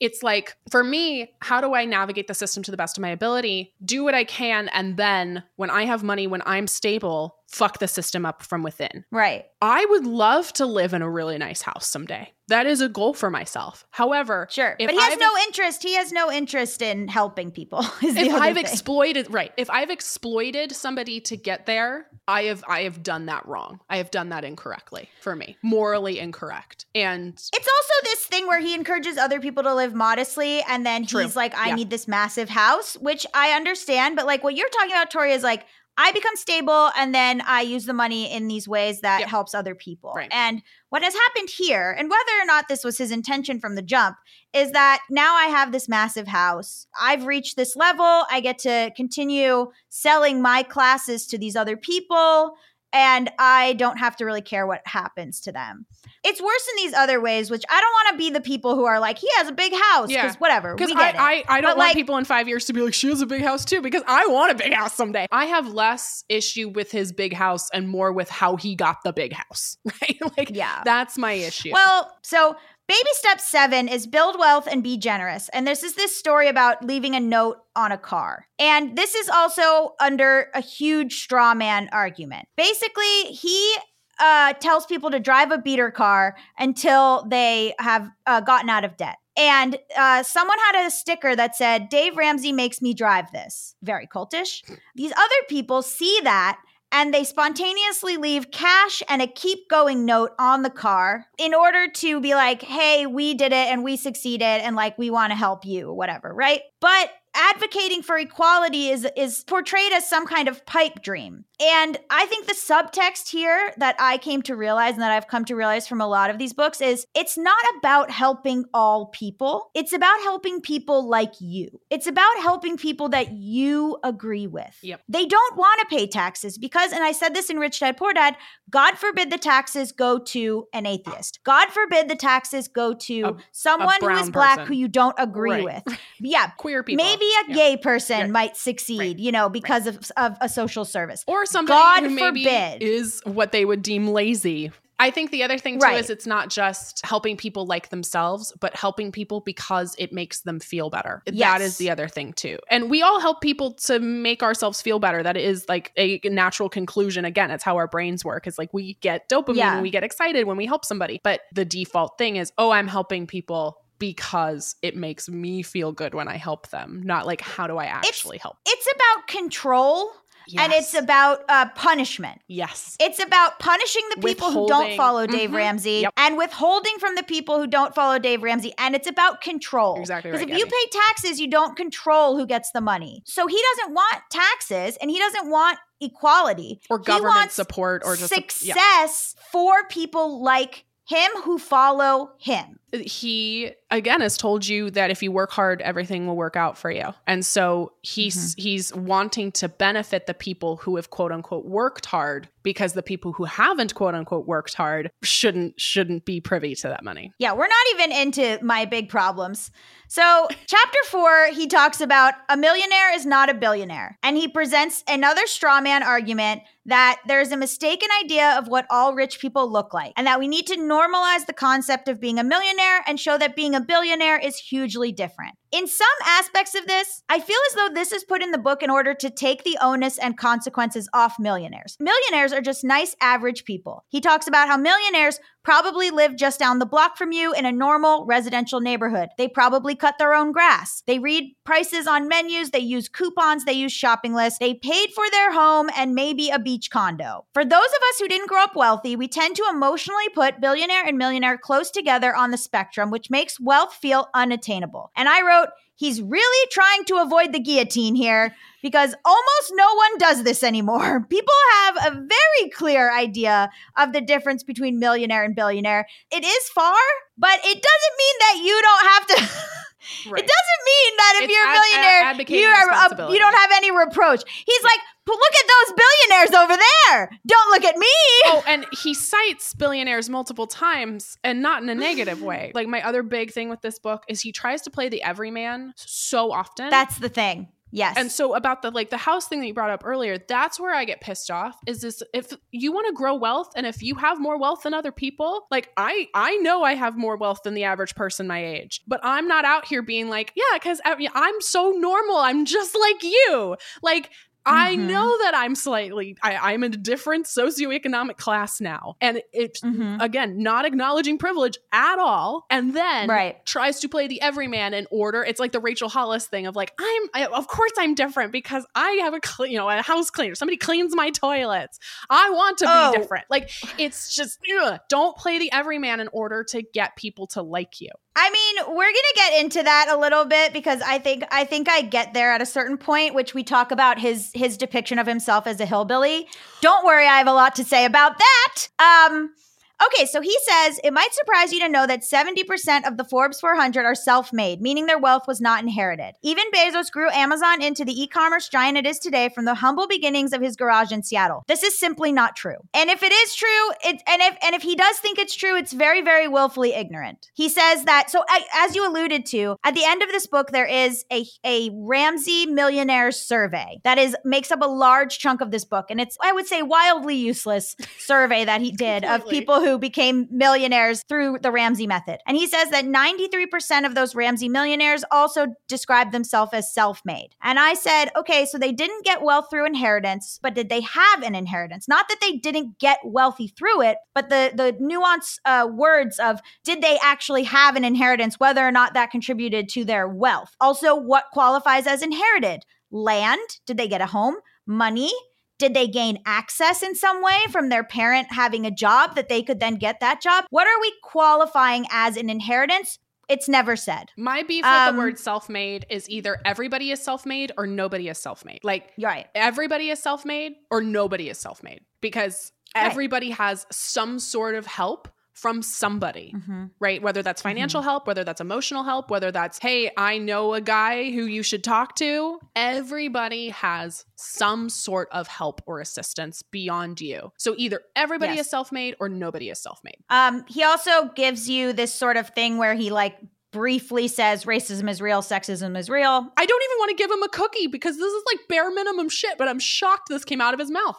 it's like for me how do i navigate the system to the best of my ability do what i can and then when i have money when i'm stable fuck the system up from within Right. i would love to live in a really nice house someday that is a goal for myself however Sure. if but he has I've- no interest. He has no interest in helping people. <laughs> is the if I've thing. exploited right, if I've exploited somebody to get there, I have I have done that wrong. I have done that incorrectly for me, morally incorrect. And It's also this thing where he encourages other people to live modestly, and then True. he's like, I Yeah. need this massive house, which I understand. But like what you're talking about, Tori, is like, I become stable and then I use the money in these ways that Yep. helps other people. Right. And what has happened here, and whether or not this was his intention from the jump, is that now I have this massive house. I've reached this level. I get to continue selling my classes to these other people. And I don't have to really care what happens to them. It's worse in these other ways, which I don't want to be the people who are like, he has a big house. Yeah. Because whatever. Because I. I, I don't But, want like- people in five years to be like, she has a big house too, because I want a big house someday. I have less issue with his big house and more with how he got the big house, <laughs> right? like, Yeah. that's my issue. Well, so baby step seven is build wealth and be generous. And this is this story about leaving a note on a car. And this is also under a huge straw man argument. Basically, he uh, tells people to drive a beater car until they have uh, gotten out of debt. And uh, someone had a sticker that said, Dave Ramsey makes me drive this. Very cultish. These other people see that and they spontaneously leave cash and a keep going note on the car in order to be like, hey, we did it and we succeeded and like we want to help you, whatever, right? But advocating for equality is is portrayed as some kind of pipe dream. And I think the subtext here that I came to realize and that I've come to realize from a lot of these books is it's not about helping all people. It's about helping people like you. It's about helping people that you agree with. Yep. They don't want to pay taxes because and I said this in Rich Dad Poor Dad, God forbid the taxes go to an atheist. God forbid the taxes go to A- someone who brown is black person. who you don't agree Right. with. <laughs> Yeah, Queer people. maybe a Yeah. gay person Yeah. might succeed, Right. you know, because of, of a social service. or somebody God who maybe forbid. is what they would deem lazy. I think the other thing too Right. is it's not just helping people like themselves, but helping people because it makes them feel better. That Yes. is the other thing too. And we all help people to make ourselves feel better. That is like a natural conclusion. Again, it's how our brains work. It's like we get dopamine Yeah. and we get excited when we help somebody. But the default thing is, oh, I'm helping people because it makes me feel good when I help them. Not like how do I actually help? It's about control. And it's about uh, punishment. yes. It's about punishing the people who don't follow Dave Mhm. Ramsey Yep. and withholding from the people who don't follow Dave Ramsey. And it's about control. Exactly Because right, if you pay taxes, you don't control who gets the money. So he doesn't want taxes and he doesn't want equality or He government wants support or just success yeah. for people like him who follow him. He again has told you that if you work hard everything will work out for you and so he's Mm-hmm. he's wanting to benefit the people who have quote unquote worked hard because the people who haven't quote unquote worked hard shouldn't shouldn't be privy to that money Yeah, we're not even into my big problems. So, chapter four, he talks about a millionaire is not a billionaire. And he presents another straw man argument that there's a mistaken idea of what all rich people look like, and that we need to normalize the concept of being a millionaire and show that being a billionaire is hugely different. In some aspects of this, I feel as though this is put in the book in order to take the onus and consequences off millionaires. Millionaires are just nice, average people. He talks about how millionaires probably live just down the block from you in a normal residential neighborhood. They probably cut their own grass. They read prices on menus, they use coupons, they use shopping lists. They paid for their home and maybe a beach condo. For those of us who didn't grow up wealthy, we tend to emotionally put billionaire and millionaire close together on the spectrum, which makes wealth feel unattainable. And I wrote, He's really trying to avoid the guillotine here because almost no one does this anymore. <laughs> People have a very clear idea of the difference between millionaire and billionaire. It is far, but it doesn't mean that you don't have to. Right. It doesn't mean that if It's you're a ad- ad- millionaire, advocating you are uh, you don't have any reproach. He's like, look at those billionaires over there. Don't look at me. oh, and he cites billionaires multiple times and not in a negative way. <gasps> Like my other big thing with this book is he tries to play the everyman so often. That's the thing. Yes. and so about the like the house thing that you brought up earlier, that's where I get pissed off. Is this if you want to grow wealth and if you have more wealth than other people, like I I know I have more wealth than the average person my age, but I'm not out here being like, yeah, because I'm so normal. I'm just like you. Like I Mhm. know that I'm slightly I, I'm in a different socioeconomic class now. And it's Mhm. again not acknowledging privilege at all and then Right. tries to play the everyman in order it's like the rachel hollis thing of like i'm I, of course i'm different because i have a cle- you know a house cleaner somebody cleans my toilets i want to Oh. be different like it's just ugh, don't play the everyman in order to get people to like you I mean, we're gonna get into that a little bit because I think I think I get there at a certain point, which we talk about his his depiction of himself as a hillbilly. Don't worry, I have a lot to say about that. Um, okay, so he says it might surprise you to know that seventy percent of the Forbes 400 are self-made, meaning their wealth was not inherited. Even Bezos grew Amazon into the e-commerce giant it is today from the humble beginnings of his garage in Seattle. This is simply not true. And if it is true, it and if and if he does think it's true, it's very very willfully ignorant. He says that so I, as you alluded to, at the end of this book there is a a Ramsey millionaire survey that is makes up a large chunk of this book and it's I would say wildly useless survey that he did of people who became millionaires through the Ramsey method. And he says that 93% of those Ramsey millionaires also describe themselves as self-made. And I said, okay, so they didn't get wealth through inheritance, but did they have an inheritance? Not that they didn't get wealthy through it, but the the nuance uh, words of did they actually have an inheritance, whether or not that contributed to their wealth. Also, what qualifies as inherited? Land? Did they get a home? Money? Did they gain access in some way from their parent having a job that they could then get that job? What are we qualifying as an inheritance? It's never said. my beef with Um, the word self-made is either everybody is self-made or nobody is self-made like right. everybody is self-made or nobody is self-made because Right. everybody has some sort of help from somebody right whether that's financial help whether that's emotional help whether that's hey i know a guy who you should talk to everybody has some sort of help or assistance beyond you so either everybody Yes. is self-made or nobody is self-made Um, he also gives you this sort of thing where he like briefly says racism is real, sexism is real. i don't even want to give him a cookie because this is like bare minimum shit but i'm shocked this came out of his mouth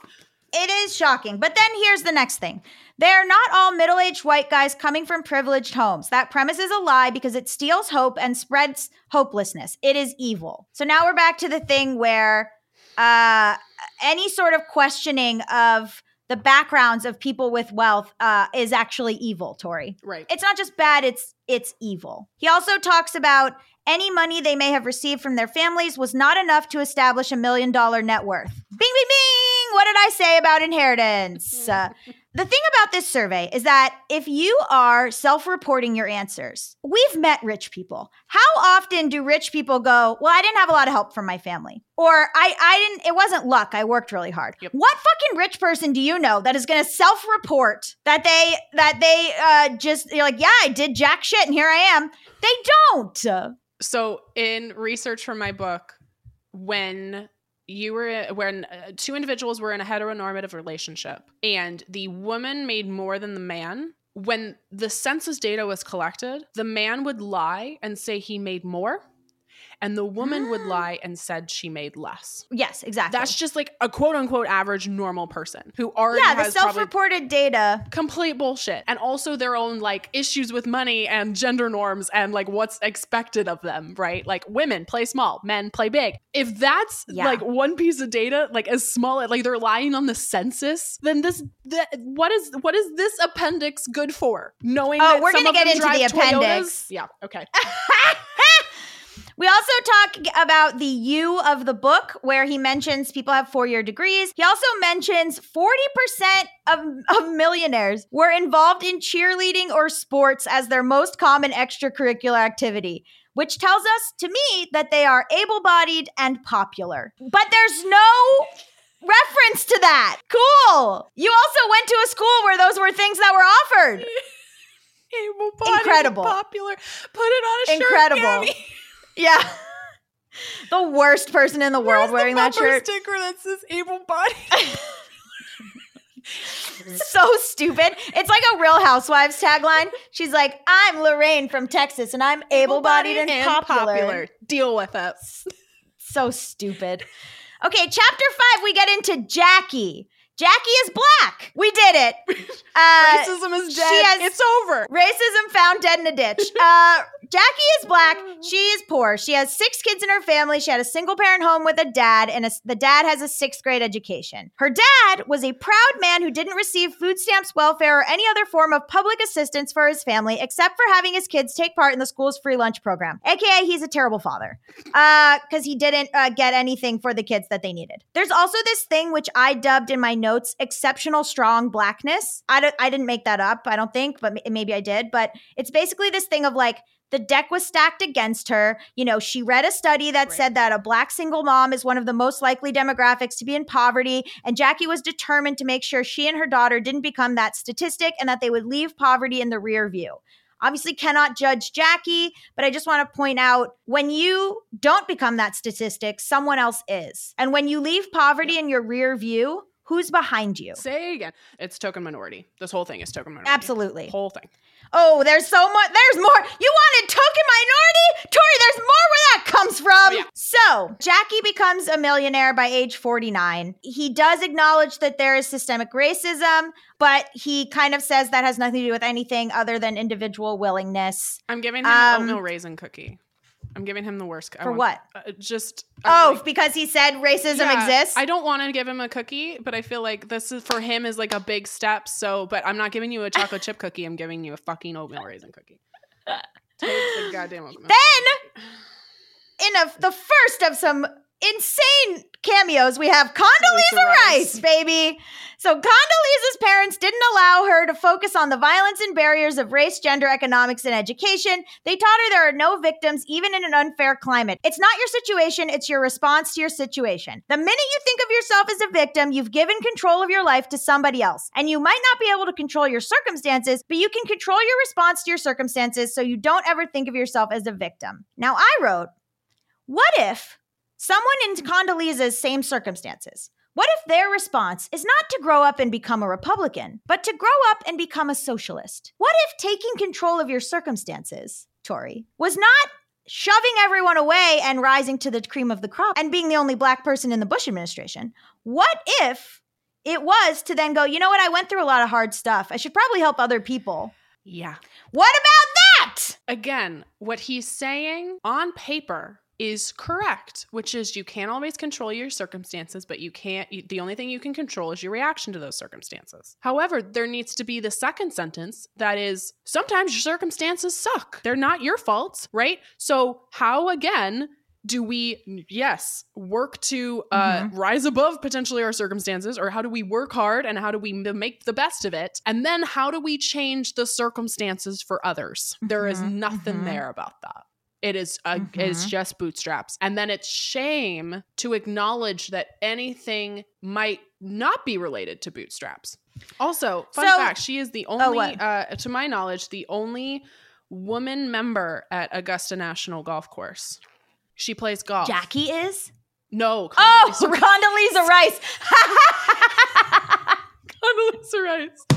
It is shocking. But then here's the next thing. They're not all middle aged white guys coming from privileged homes. That premise is a lie because it steals hope and spreads hopelessness. It is evil. So now we're back to the thing where uh, any sort of questioning of the backgrounds of people with wealth uh, is actually evil, Tori. right It's not just bad, it's it's evil. He also talks about any money they may have received from their families was not enough to establish a million dollar net worth. Bing, bing, bing! What did I say about inheritance? <laughs> Uh, the thing about this survey is that if you are self reporting your answers, we've met rich people. How often do rich people go, Well, I didn't have a lot of help from my family? Or I, I didn't, it wasn't luck. I worked really hard. Yep. What fucking rich person do you know that is going to self report that they, that they uh, just, you're like, Yeah, I did jack shit and here I am? They don't. So, in research for my book, when you were when uh, two individuals were in a heteronormative relationship and the woman made more than the man, when the census data was collected, the man would lie and say he made more, and the woman would ah. lie and said she made less. Yes, exactly. That's just like a quote unquote average normal person who already yeah, the has self reported data. complete bullshit and also their own like issues with money and gender norms and like what's expected of them right like women play small men play big if that's Yeah. like one piece of data like as small as like they're lying on the census then this what is what is this appendix good for knowing Oh, that we're gonna get into the appendix. Toyotas? yeah okay <laughs> We also talk about the U of the book, where he mentions people have four year degrees. He also mentions 40% of, of millionaires were involved in cheerleading or sports as their most common extracurricular activity, which tells us to me that they are able bodied and popular. But there's no reference to that. Cool. You also went to a school where those were things that were offered. <laughs> able-bodied, Incredible. popular put it on a shirt Incredible. <laughs> Yeah. <laughs> the worst person in the world Where's wearing the that shirt. sticker that says able-bodied <laughs> <laughs> so stupid. It's like a Real Housewives tagline. She's like, "I'm Lorraine from Texas, and I'm able-bodied and, popular. Deal with it. So stupid. Okay, chapter five. We get into Jackie. Jackie is black. We did it. <laughs> Uh, Racism is dead. has- it's over. Racism found dead in a ditch. <laughs> Uh, Jackie is black. She is poor. She has six kids in her family. She had a single parent home with a dad, and a, the dad has a sixth grade education. Her dad was a proud man who didn't receive food stamps, welfare, or any other form of public assistance for his family, except for having his kids take part in the school's free lunch program. AKA, he's a terrible father because he didn't uh, get anything for the kids that they needed. There's also this thing which I dubbed in my notes exceptional strong blackness. I, don't, I didn't make that up, I don't think, but maybe I did. But it's basically this thing of like, the deck was stacked against her. You know, she read a study that Right. said that a black single mom is one of the most likely demographics to be in poverty. And Jackie was determined to make sure she and her daughter didn't become that statistic and that they would leave poverty in the rear view. Obviously, cannot judge Jackie, but I just want to point out when you don't become that statistic, someone else is. And when you leave poverty in your rear view, who's behind you? Say again. It's token minority. This whole thing is token minority. Absolutely. Whole thing. Oh, there's so much. There's more. You wanted token minority? Tori, there's more where that comes from. Oh, yeah. So, Jackie becomes a millionaire by age 49. He does acknowledge that there is systemic racism, but he kind of says that has nothing to do with anything other than individual willingness. I'm giving him Um, an oatmeal raisin cookie. I'm giving him the worst. For want- what? Uh, just. Oh, like- because he said racism Yeah, exists? I don't want to give him a cookie, but I feel like this is for him is like a big step. So, but I'm not giving you a chocolate chip cookie. I'm giving you a fucking oatmeal raisin cookie. <laughs> Goddamn oatmeal. Then, in a, the first of some insane cameos, we have Condoleezza Rice, Rice. baby. So Condoleezza's parents didn't allow her to focus on the violence and barriers of race, gender, economics, and education. They taught her there are no victims, even in an unfair climate. It's not your situation, it's your response to your situation. The minute you think of yourself as a victim, you've given control of your life to somebody else. And you might not be able to control your circumstances, but you can control your response to your circumstances so you don't ever think of yourself as a victim. Now, I wrote, what if someone in Condoleezza's same circumstances, what if their response is not to grow up and become a Republican, but to grow up and become a socialist? What if taking control of your circumstances, Tori, was not shoving everyone away and rising to the cream of the crop and being the only black person in the Bush administration? What if it was to then go, you know what, I went through a lot of hard stuff. I should probably help other people. Yeah. What about that? Again, what he's saying on paper is correct, which is you can't always control your circumstances, but you can't, you, the only thing you can control is your reaction to those circumstances. However, there needs to be the second sentence that is sometimes your circumstances suck. They're not your fault, right? So, how again do we yes work to uh, mm-hmm. rise above potentially our circumstances or how do we work hard and how do we make the best of it and then how do we change the circumstances for others mm-hmm. there is mm-hmm. nothing mm-hmm. there about that it is a, mm-hmm. just bootstraps and then it's shame to acknowledge that anything might not be related to bootstraps also fun so, fact she is the only oh, uh, to my knowledge the only woman member at augusta national golf course she plays golf. Jackie is? No. Oh, Condoleezza Rice. Condoleezza Rice. <laughs>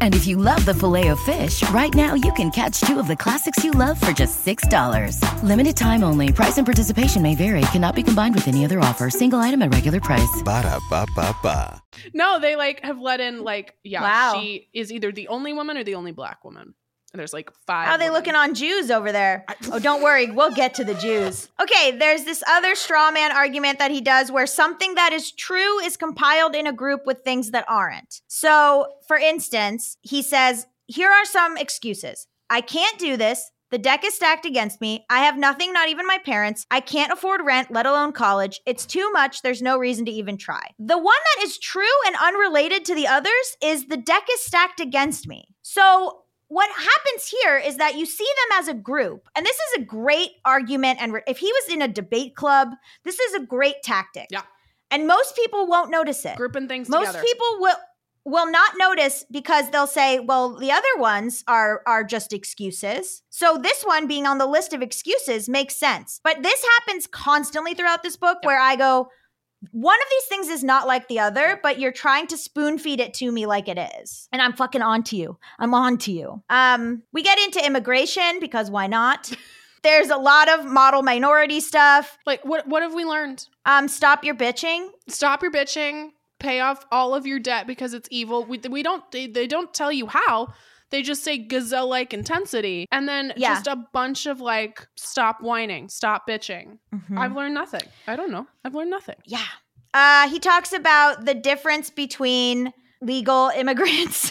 And if you love the filet of fish, right now you can catch two of the classics you love for just $6. Limited time only. Price and participation may vary. Cannot be combined with any other offer. Single item at regular price. Ba da ba ba ba. No, they like have let in like yeah, wow. she is either the only woman or the only black woman. And there's like five. How are they women. looking on Jews over there? oh, don't worry. We'll get to the Jews. <laughs> Okay, there's this other straw man argument that he does where something that is true is compiled in a group with things that aren't. So, for instance, he says, Here are some excuses. I can't do this. The deck is stacked against me. I have nothing, not even my parents. I can't afford rent, let alone college. It's too much. There's no reason to even try. The one that is true and unrelated to the others is the deck is stacked against me. So what happens here is that you see them as a group and this is a great argument and re- if he was in a debate club this is a great tactic. Yeah. And most people won't notice it. Grouping things most together. people will will not notice because they'll say well the other ones are are just excuses. So this one being on the list of excuses makes sense. But this happens constantly throughout this book where i go one of these things is not like the other, but you're trying to spoon feed it to me like it is. And I'm fucking on to you. I'm on to you. Um, we get into immigration because why not? <laughs> There's a lot of model minority stuff. Like what what have we learned? Um, stop your bitching. Stop your bitching. Pay off all of your debt because it's evil. We, we don't they, they don't tell you how they just say gazelle like intensity and then yeah. just a bunch of like stop whining, stop bitching. Mm-hmm. I've learned nothing. I don't know. I've learned nothing. Yeah. Uh, he talks about the difference between legal immigrants.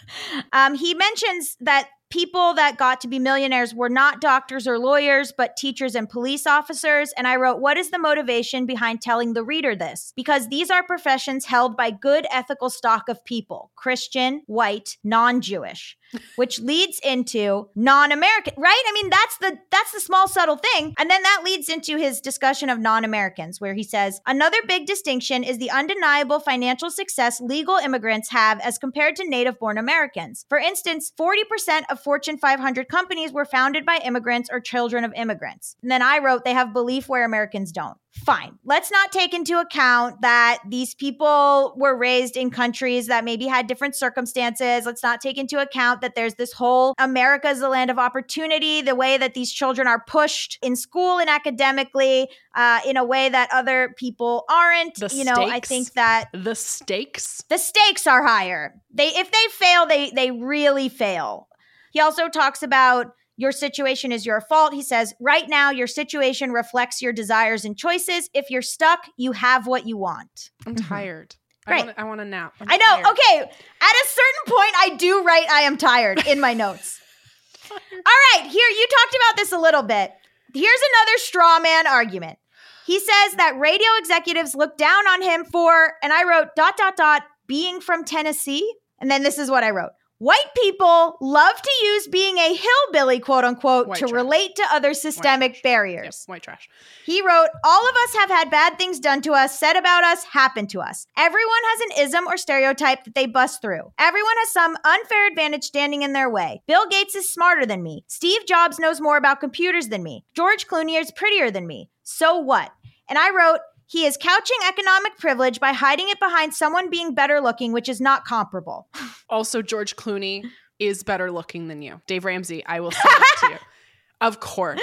<laughs> um, he mentions that people that got to be millionaires were not doctors or lawyers, but teachers and police officers. And I wrote, What is the motivation behind telling the reader this? Because these are professions held by good ethical stock of people Christian, white, non Jewish which leads into non-American, right? I mean, that's the that's the small subtle thing. And then that leads into his discussion of non-Americans where he says, "Another big distinction is the undeniable financial success legal immigrants have as compared to native-born Americans. For instance, 40% of Fortune 500 companies were founded by immigrants or children of immigrants." And then I wrote, "They have belief where Americans don't." Fine. Let's not take into account that these people were raised in countries that maybe had different circumstances. Let's not take into account that there's this whole America is the land of opportunity, the way that these children are pushed in school and academically uh, in a way that other people aren't. The you know, stakes, I think that the stakes, the stakes are higher. They if they fail, they they really fail. He also talks about your situation is your fault. He says, right now, your situation reflects your desires and choices. If you're stuck, you have what you want. I'm mm-hmm. tired. Right. I want, a nap. I'm i know. Tired. Okay. At a certain point, I do write I am tired in my notes. <laughs> All right. Here, you talked about this a little bit. Here's another straw man argument. He says that radio executives look down on him for, and I wrote dot, dot, dot, being from Tennessee. And then this is what I wrote White people love to use being a hillbilly, quote unquote, white to trash. relate to other systemic white barriers. Yes, white trash. He wrote, All of us have had bad things done to us, said about us, happen to us. Everyone has an ism or stereotype that they bust through. Everyone has some unfair advantage standing in their way. Bill Gates is smarter than me. Steve Jobs knows more about computers than me. George Clooney is prettier than me. So what? And I wrote, he is couching economic privilege by hiding it behind someone being better looking, which is not comparable. <laughs> Also, George Clooney is better looking than you. Dave Ramsey, I will say that to you. <laughs> Of course.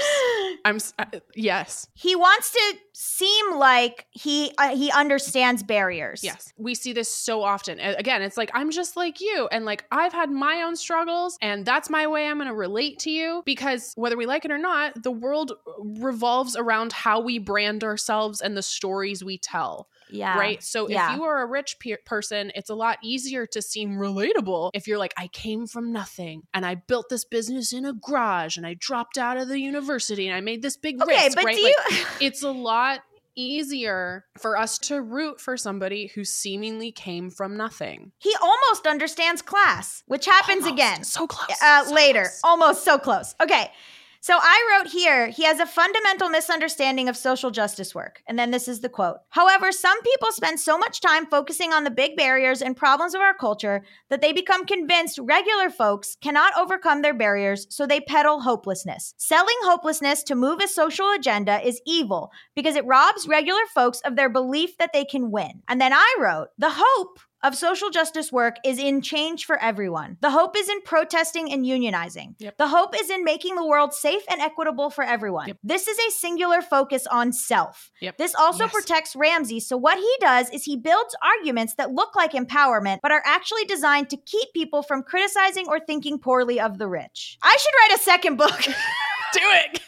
I'm uh, yes. He wants to seem like he uh, he understands barriers. Yes. We see this so often. Again, it's like I'm just like you and like I've had my own struggles and that's my way I'm going to relate to you because whether we like it or not, the world revolves around how we brand ourselves and the stories we tell. Yeah. right? So Yeah. if you are a rich pe- person, it's a lot easier to seem relatable if you're like, I came from nothing and I built this business in a garage and I dropped out of the university and I made this big Okay, risk, but right? do Like, you <laughs> it's a lot easier for us to root for somebody who seemingly came from nothing. He almost understands class, which happens Almost. again. So close. uh, so later. close. Almost so close. Okay. So I wrote here, he has a fundamental misunderstanding of social justice work. And then this is the quote. However, some people spend so much time focusing on the big barriers and problems of our culture that they become convinced regular folks cannot overcome their barriers, so they peddle hopelessness. Selling hopelessness to move a social agenda is evil because it robs regular folks of their belief that they can win. And then I wrote, the hope of social justice work is in change for everyone. The hope is in protesting and unionizing. Yep. The hope is in making the world safe and equitable for everyone. Yep. This is a singular focus on self. Yep. This also Yes. protects Ramsey. So, what he does is he builds arguments that look like empowerment, but are actually designed to keep people from criticizing or thinking poorly of the rich. I should write a second book. <laughs> Do it.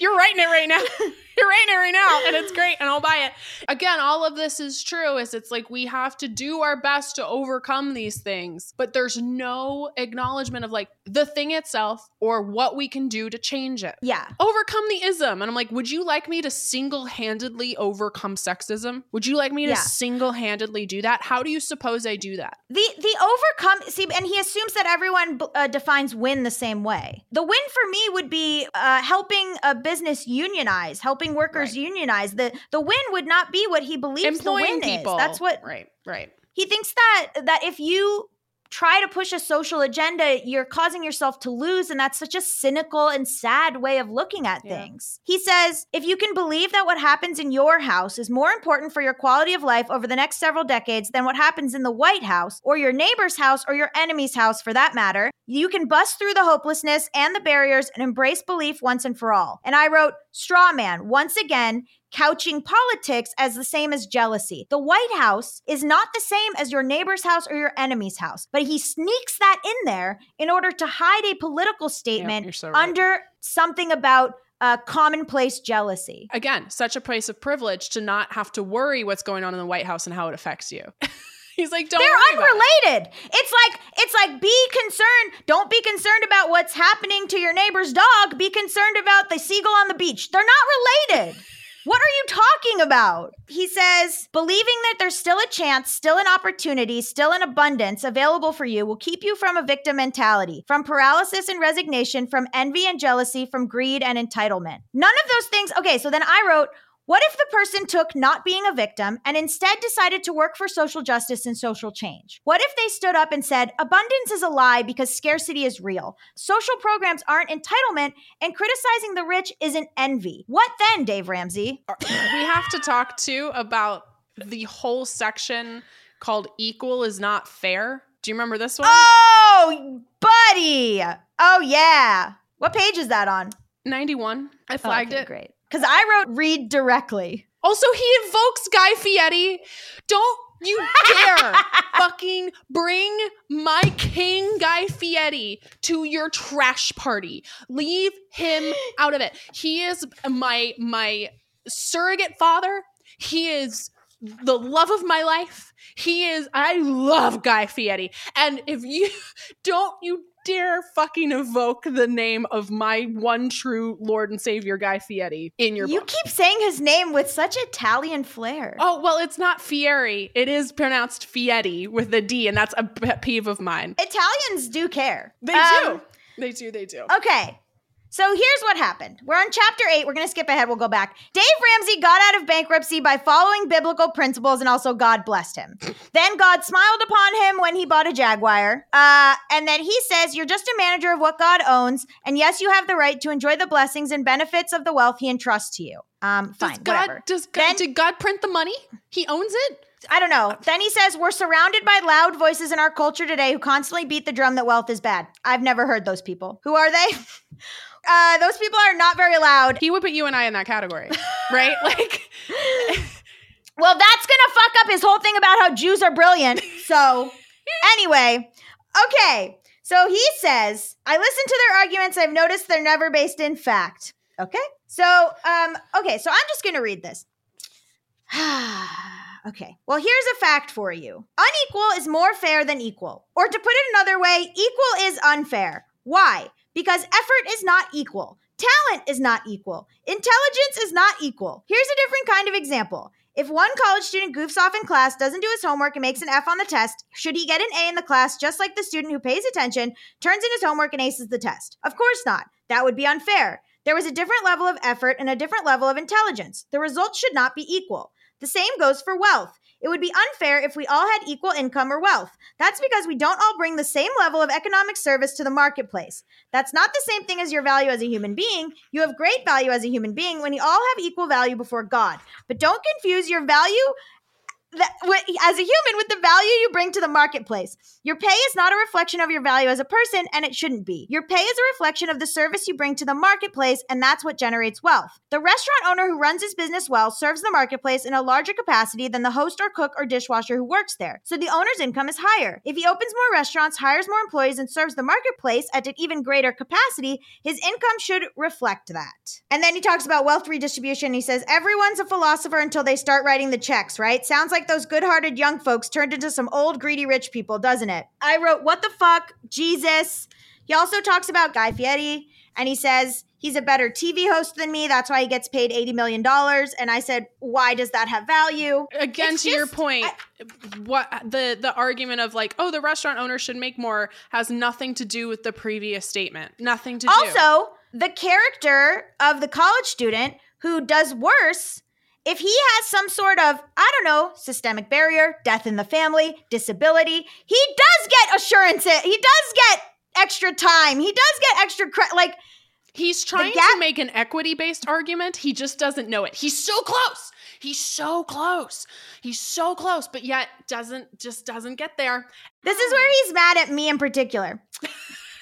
You're writing it right now. <laughs> <laughs> It right now, and it's great, and I'll buy it. Again, all of this is true. Is it's like we have to do our best to overcome these things, but there's no acknowledgement of like the thing itself or what we can do to change it. yeah. Overcome the ism, and I'm like, would you like me to single-handedly overcome sexism? Would you like me to Yeah. single-handedly do that? How do you suppose I do that? The the overcome see, and he assumes that everyone uh, defines win the same way. The win for me would be uh, helping a business unionize, helping workers Right. unionize. The the win would not be what he believes the Employing win people. is. That's what Right. Right. he thinks that that if you try to push a social agenda, you're causing yourself to lose. And that's such a cynical and sad way of looking at Yeah. things. He says, if you can believe that what happens in your house is more important for your quality of life over the next several decades than what happens in the White House or your neighbor's house or your enemy's house for that matter, you can bust through the hopelessness and the barriers and embrace belief once and for all. And I wrote, straw man, once again, couching politics as the same as jealousy. The White House is not the same as your neighbor's house or your enemy's house, but he sneaks that in there in order to hide a political statement you're so right. under something about uh, commonplace jealousy. again, such a place of privilege to not have to worry what's going on in the White House and how it affects you. <laughs> He's like, don't They're about it. unrelated. It's like it's like be concerned. Don't be concerned about what's happening to your neighbor's dog. Be concerned about the seagull on the beach. They're not related. What are you talking about? He says, believing that there's still a chance, still an opportunity, still an abundance available for you will keep you from a victim mentality, from paralysis and resignation, from envy and jealousy, from greed and entitlement. None of those things. Okay, so then I wrote, what if the person took not being a victim and instead decided to work for social justice and social change? What if they stood up and said, abundance is a lie because scarcity is real? Social programs aren't entitlement and criticizing the rich isn't envy. What then, Dave Ramsey? we have to talk too about the whole section called equal is not fair. Do you remember this one? Oh, buddy. Oh, yeah. What page is that on? 91. I oh, flagged Okay, it. Great. Because I wrote read directly. Also, he invokes Guy Fieri. Don't you dare <laughs> fucking bring my king Guy Fieri to your trash party. Leave him out of it. He is my my surrogate father. He is the love of my life. He is I love Guy Fieri. And if you <laughs> don't you dare fucking evoke the name of my one true Lord and Savior Guy Fieri in your You book. keep saying his name with such Italian flair. Oh, well, it's not Fieri. It is pronounced Fieri with a D, and that's a pet peeve of mine. Italians do care. They Um, do. They do. They do. Okay. So here's what happened. We're on chapter eight. We're going to skip ahead. We'll go back. Dave Ramsey got out of bankruptcy by following biblical principles and also God blessed him. then God smiled upon him when he bought a Jaguar. Uh, and then he says, You're just a manager of what God owns. And yes, you have the right to enjoy the blessings and benefits of the wealth he entrusts to you. Um, Does fine, God, whatever. does God, Then- did God print the money? He owns it? I don't know. Then he says, We're surrounded by loud voices in our culture today who constantly beat the drum that wealth is bad. I've never heard those people. Who are they? <laughs> uh, those people are not very loud. He would put you and I in that category, <laughs> right? Like, <laughs> Well, that's gonna fuck up his whole thing about how Jews are brilliant. So, <laughs> anyway, okay. So he says, I listen to their arguments. I've noticed they're never based in fact. Okay. So, um, okay. So I'm just gonna read this. <sighs> okay. Well, here's a fact for you. Unequal is more fair than equal. Or to put it another way, equal is unfair. Why? Because effort is not equal. Talent is not equal. Intelligence is not equal. Here's a different kind of example. If one college student goofs off in class, doesn't do his homework, and makes an F on the test, should he get an A in the class just like the student who pays attention, turns in his homework, and aces the test? Of course not. That would be unfair. There was a different level of effort and a different level of intelligence. The results should not be equal. The same goes for wealth. It would be unfair if we all had equal income or wealth. That's because we don't all bring the same level of economic service to the marketplace. That's not the same thing as your value as a human being. You have great value as a human being when you all have equal value before God. But don't confuse your value as a human with the value you bring to the marketplace. Your pay is not a reflection of your value as a person, and it shouldn't be. Your pay is a reflection of the service you bring to the marketplace, and that's what generates wealth. The restaurant owner who runs his business well serves the marketplace in a larger capacity than the host or cook or dishwasher who works there. So the owner's income is higher. If he opens more restaurants, hires more employees, and serves the marketplace at an even greater capacity, his income should reflect that. And then he talks about wealth redistribution. He says, Everyone's a philosopher until they start writing the checks, right? Sounds like those good hearted young folks turned into some old greedy rich people, doesn't it? I wrote, What the fuck? Jesus. He also talks about Guy Fieri and he says he's a better TV host than me. That's why he gets paid $80 million. And I said, Why does that have value? Again, It's to your point, I- what the the argument of like, oh, the restaurant owner should make more has nothing to do with the previous statement. Nothing to do. Also, the character of the college student who does worse, if he has some sort of, I don't know, systemic barrier, death in the family, disability, he does get assurance. He does get extra time. He does get extra credit. Like, He's trying gap- to make an equity based argument. He just doesn't know it. He's so close. He's so close. He's so close, but yet doesn't just doesn't get there. This is where he's mad at me in particular. <laughs>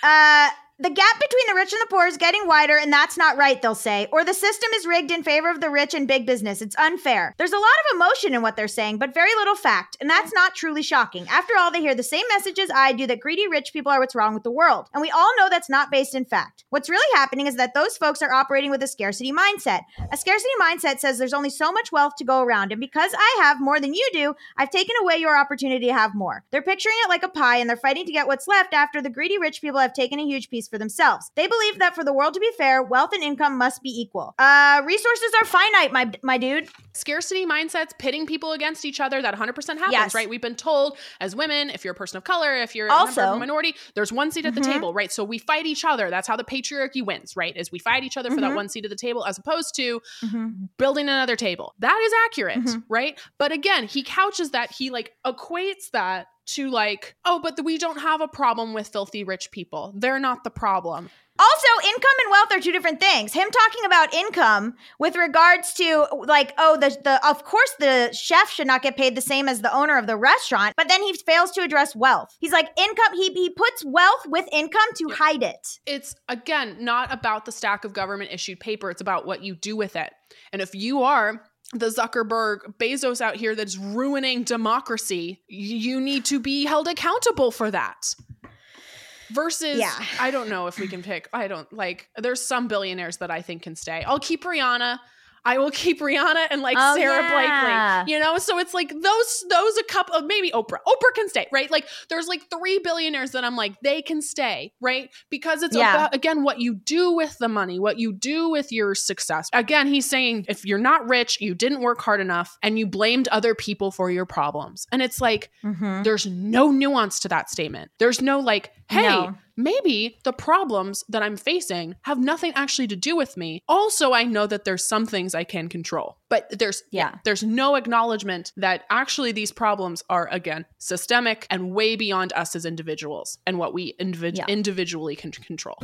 Uh, the gap between the rich and the poor is getting wider, and that's not right, they'll say. Or the system is rigged in favor of the rich and big business. It's unfair. There's a lot of emotion in what they're saying, but very little fact, and that's not truly shocking. After all, they hear the same messages I do that greedy rich people are what's wrong with the world. And we all know that's not based in fact. What's really happening is that those folks are operating with a scarcity mindset. A scarcity mindset says there's only so much wealth to go around, and because I have more than you do, I've taken away your opportunity to have more. They're picturing it like a pie, and they're fighting to get what's left after the greedy rich people have taken a huge piece for themselves. They believe that for the world to be fair, wealth and income must be equal. Uh, resources are finite, my my dude. Scarcity mindsets pitting people against each other. That 100% happens, Yes. right? We've been told as women, if you're a person of color, if you're a member of Also- a minority, there's one seat at the mm-hmm. table, right? So we fight each other. That's how the patriarchy wins, right? Is we fight each other for that mm-hmm. one seat at the table as opposed to mm-hmm. building another table. That is accurate, right? But again, he couches that, he like equates that to like, oh, but we don't have a problem with filthy rich people. They're not the problem. Also, income and wealth are two different things. Him talking about income with regards to like, oh, the the of course the chef should not get paid the same as the owner of the restaurant, but then he fails to address wealth. He's like income. He he puts wealth with income to hide it. it's again not about the stack of government issued paper it's about what you do with it and if you are the zuckerberg bezos out here that's ruining democracy. You need to be held accountable for that. Versus Yeah. i don't know if we can pick i don't like there's some billionaires that i think can stay. I'll keep rihanna I will keep Rihanna and like Oh, Sara yeah. Blakely, you know. So it's like those, those a couple of maybe Oprah. Oprah can stay, right? Like there's like three billionaires that I'm like they can stay, right? Because it's Yeah. about again what you do with the money, what you do with your success. Again, he's saying if you're not rich, you didn't work hard enough, and you blamed other people for your problems, and it's like Mm-hmm. there's no nuance to that statement. There's no like, hey, No. Maybe the problems that I'm facing have nothing actually to do with me. Also, I know that there's some things I can control. But there's Yeah. there's no acknowledgement that actually these problems are again systemic and way beyond us as individuals and what we Yeah. individually can control.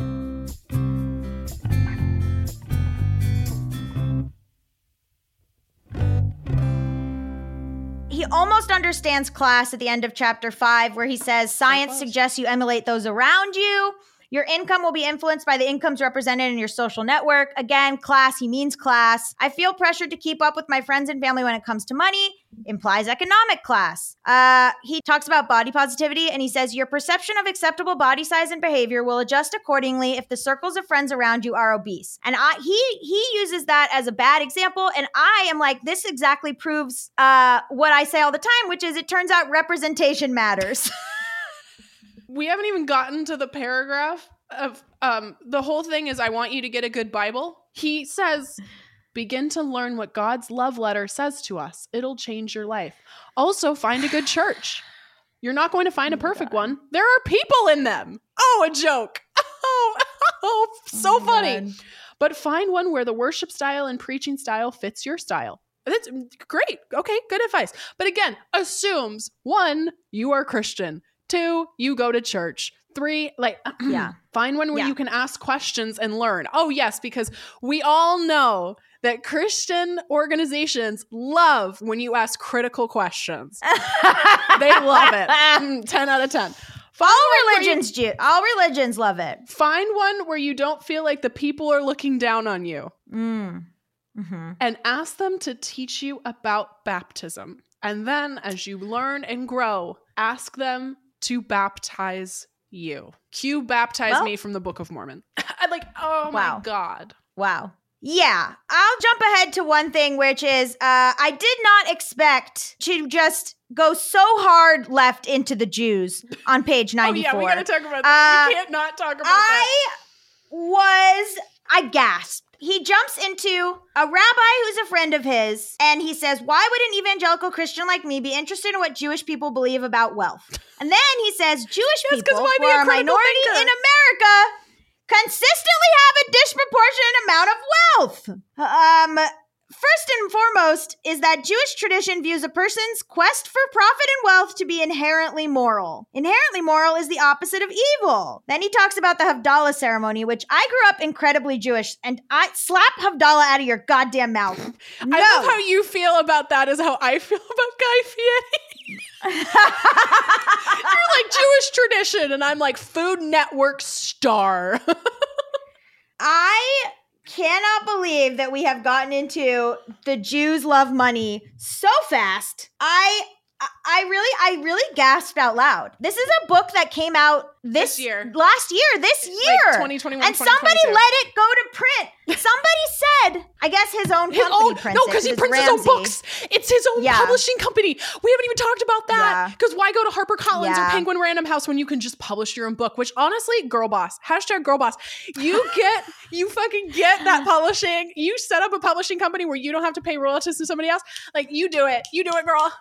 He almost understands class at the end of chapter five, where he says science suggests you emulate those around you. Your income will be influenced by the incomes represented in your social network. Again, class, he means class. I feel pressured to keep up with my friends and family when it comes to money implies economic class. Uh, he talks about body positivity and he says your perception of acceptable body size and behavior will adjust accordingly if the circles of friends around you are obese. And I, he he uses that as a bad example, and I am like, this exactly proves uh, what I say all the time, which is it turns out representation matters. <laughs> we haven't even gotten to the paragraph of um the whole thing is I want you to get a good Bible. He says begin to learn what God's love letter says to us. It'll change your life. Also find a good church. You're not going to find a perfect one. There are people in them. Oh, a joke. <laughs> Oh, oh so Oh, funny. God. But find one where the worship style and preaching style fits your style. That's great. Okay, good advice. But again, assumes one, you are Christian. Two, you go to church. Three, like, <clears throat> Yeah. find one where Yeah. you can ask questions and learn. Oh, yes, because we all know that Christian organizations love when you ask critical questions. <laughs> they love it. Mm, 10 out of 10. Find all you- religions, do. All religions love it. Find one where you don't feel like the people are looking down on you Mm. hmm and ask them to teach you about baptism. And then, as you learn and grow, ask them to baptize you. Cue baptize Well- me from the Book of Mormon. <laughs> I'm like, oh Wow. my God. Wow. Yeah, I'll jump ahead to one thing, which is uh, I did not expect to just go so hard left into the Jews on page <laughs> Oh, 94. yeah, we gotta talk about that. we Uh, can't not talk about that. I was, I gasped. He jumps into a rabbi who's a friend of his, and he says, Why would an evangelical Christian like me be interested in what Jewish people believe about wealth? And then he says, Jewish 'cause people who are a minority thinker? in America consistently have a disproportionate amount of wealth. Um, first and foremost is that Jewish tradition views a person's quest for profit and wealth to be inherently moral. Inherently moral is the opposite of evil. Then he talks about the Havdalah ceremony, which I grew up incredibly Jewish, and I slap Havdalah out of your goddamn mouth. No. I love how you feel about that is how I feel about Guy Fieri. <laughs> You're like Jewish tradition, and I'm like Food Network star. <laughs> I cannot believe that we have gotten into the Jews love money so fast. I I- really I really gasped out loud. This is a book that came out this, This year. last year, this Like year. 2021, and somebody let it go to print. Somebody <laughs> said, I guess his own His company own, prints no, because he prints his own books. It's his own Yeah. publishing company. We haven't even talked about that. Yeah. Because why go to HarperCollins or Penguin Random House when you can just publish your own book? Which honestly, girl boss, hashtag girl boss. You <laughs> get, you fucking get that publishing. You set up a publishing company where you don't have to pay royalties to somebody else. Like you do it. You do it, girl.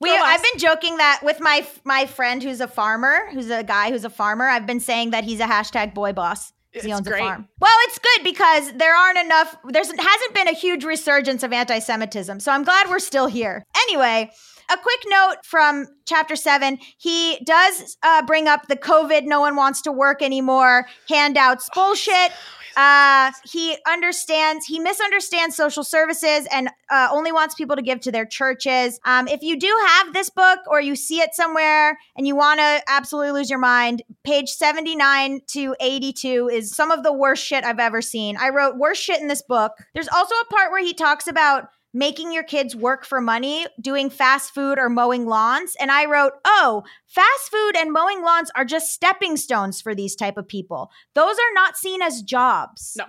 We, I've been joking that with my my friend who's a farmer, who's a guy who's a farmer. I've been saying that he's a hashtag boy boss. He owns great. a farm. Well, it's good because there aren't enough. There's hasn't been a huge resurgence of anti-Semitism, so I'm glad we're still here. Anyway, a quick note from chapter seven. He does uh, bring up the COVID. No one wants to work anymore. Handouts bullshit. Uh, he understands, he misunderstands social services and uh, only wants people to give to their churches. Um, if you do have this book or you see it somewhere and you want to absolutely lose your mind, page 79 to 82 is some of the worst shit I've ever seen. I wrote worst shit in this book. There's also a part where he talks about making your kids work for money, doing fast food or mowing lawns. And I wrote, oh, fast food and mowing lawns are just stepping stones for these type of people. Those are not seen as jobs. No.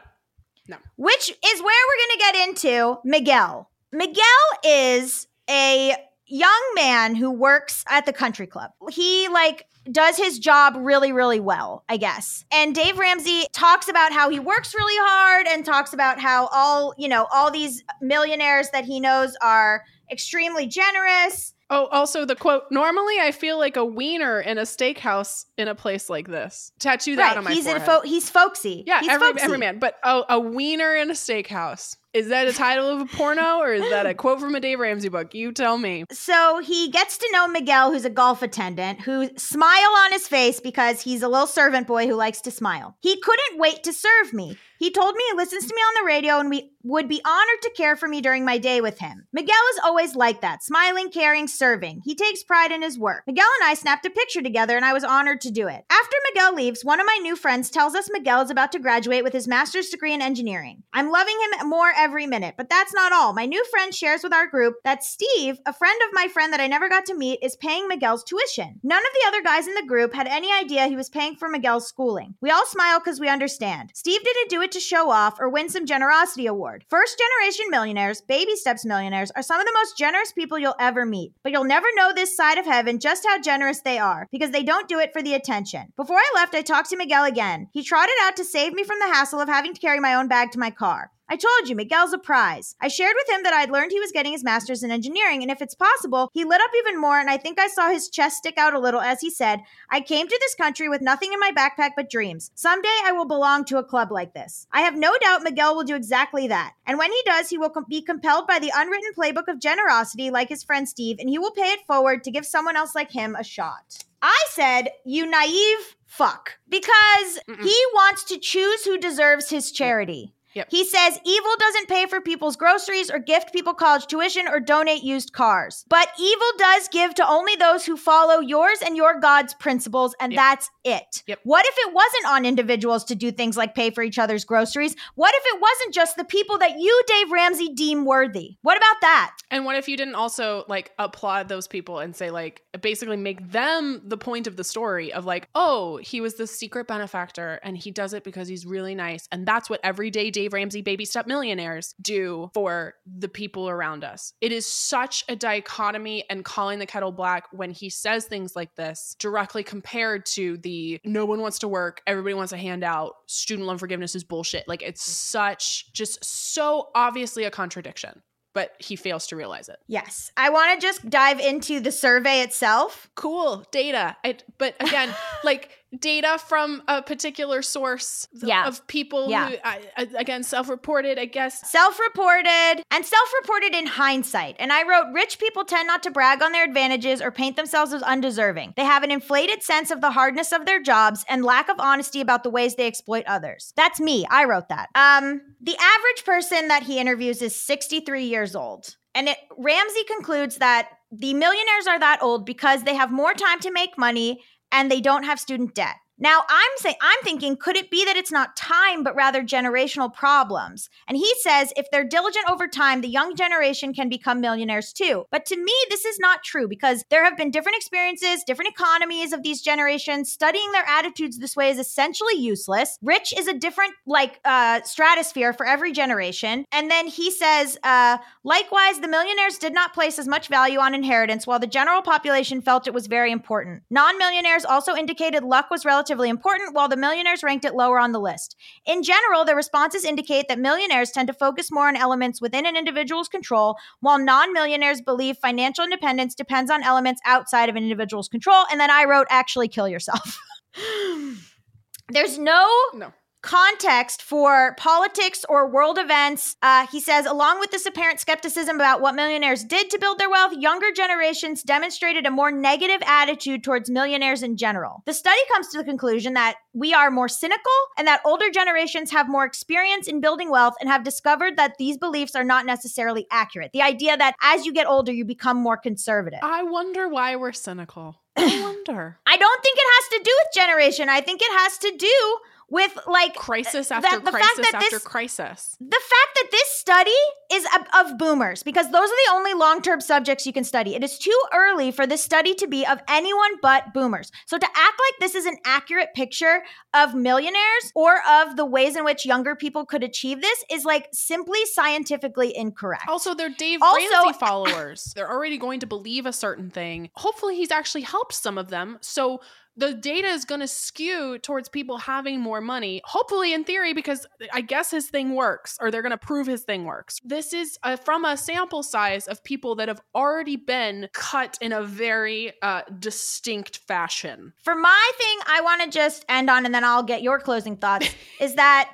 No. Which is where we're going to get into Miguel. Miguel is a young man who works at the country club. He like does his job really really well, I guess. And Dave Ramsey talks about how he works really hard and talks about how all, you know, all these millionaires that he knows are extremely generous. Oh, also the quote, normally I feel like a wiener in a steakhouse in a place like this. Tattoo that on my he's forehead. in fo- he's folksy. yeah, he's every, folksy. every man. But oh, a wiener in a steakhouse. Is that a title of a porno or is that a quote from a Dave Ramsey book? You tell me. So he gets to know Miguel, who's a golf attendant, who smile on his face because he's a little servant boy who likes to smile. He couldn't wait to serve me. He told me he listens to me on the radio and we would be honored to care for me during my day with him. Miguel is always like that, smiling, caring, serving. He takes pride in his work. Miguel and I snapped a picture together and I was honored to do it. After Miguel leaves, one of my new friends tells us Miguel is about to graduate with his master's degree in engineering. I'm loving him more every minute, but that's not all. My new friend shares with our group that Steve, a friend of my friend that I never got to meet, is paying Miguel's tuition. None of the other guys in the group had any idea he was paying for Miguel's schooling. We all smile because we understand. Steve didn't do it to show off or win some generosity award. First generation millionaires, baby steps millionaires, are some of the most generous people you'll ever meet. But you'll never know this side of heaven just how generous they are because they don't do it for the attention. Before I left, I talked to Miguel again. He trotted out to save me from the hassle of having to carry my own bag to my car. I told you, Miguel's a prize. I shared with him that I'd learned he was getting his master's in engineering, and if it's possible, he lit up even more, and I think I saw his chest stick out a little as he said, I came to this country with nothing in my backpack but dreams. Someday I will belong to a club like this. I have no doubt Miguel will do exactly that. And when he does, he will com- be compelled by the unwritten playbook of generosity, like his friend Steve, and he will pay it forward to give someone else like him a shot. I said, You naive fuck. Because he wants to choose who deserves his charity. Yep. He says evil doesn't pay for people's groceries or gift people college tuition or donate used cars. But evil does give to only those who follow yours and your God's principles, and Yep. that's it. Yep. What if it wasn't on individuals to do things like pay for each other's groceries? What if it wasn't just the people that you, Dave Ramsey, deem worthy? What about that? And what if you didn't also like applaud those people and say like basically make them the point of the story of like, oh, he was the secret benefactor and he does it because he's really nice. And that's what everyday Dave Ramsey baby step millionaires do for the people around us. It is such a dichotomy and calling the kettle black when he says things like this directly compared to the no one wants to work, everybody wants a handout, student loan forgiveness is bullshit. Like it's mm. such just so obviously a contradiction but he fails to realize it. Yes. I want to just dive into the survey itself. Cool data, I, but again, <laughs> like data from a particular source Yeah. of people Yeah. who, again, self-reported, I guess. Self reported and self reported in hindsight. And I wrote rich people tend not to brag on their advantages or paint themselves as undeserving. They have an inflated sense of the hardness of their jobs and lack of honesty about the ways they exploit others. That's me. I wrote that. Um, the average person that he interviews is 63 years old. And it, Ramsey concludes that the millionaires are that old because they have more time to make money and they don't have student debt. Now I'm saying I'm thinking could it be that it's not time but rather generational problems? And he says if they're diligent over time the young generation can become millionaires too. But to me this is not true because there have been different experiences, different economies of these generations. Studying their attitudes this way is essentially useless. Rich is a different like uh stratosphere for every generation. And then he says uh likewise the millionaires did not place as much value on inheritance while the general population felt it was very important. Non-millionaires also indicated luck was relatively important while the millionaires ranked it lower on the list. In general, the responses indicate that millionaires tend to focus more on elements within an individual's control, while non millionaires believe financial independence depends on elements outside of an individual's control. And then I wrote, actually kill yourself. <laughs> There's no No. Context for politics or world events. Uh, he says, along with this apparent skepticism about what millionaires did to build their wealth, younger generations demonstrated a more negative attitude towards millionaires in general. The study comes to the conclusion that we are more cynical and that older generations have more experience in building wealth and have discovered that these beliefs are not necessarily accurate. The idea that as you get older, you become more conservative. I wonder why we're cynical. I <clears throat> wonder. I don't think it has to do with generation. I think it has to do with like Crisis after crisis that after this- crisis. the fact that this study is of, of boomers because those are the only long-term subjects you can study it is too early for this study to be of anyone but boomers so to act like this is an accurate picture of millionaires or of the ways in which younger people could achieve this is like simply scientifically incorrect Also, they're Dave Also- Ramsey <laughs> followers. They're already going to believe a certain thing. Hopefully, he's actually helped some of them. So the data is going to skew towards people having more money. Hopefully, in theory, because I guess his thing works, or they're going to prove his thing works. This is uh, from a sample size of people that have already been cut in a very uh, distinct fashion. for my thing i want to just end on and then i'll get your closing thoughts <laughs> is that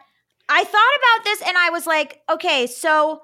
I thought about this and I was like, okay, so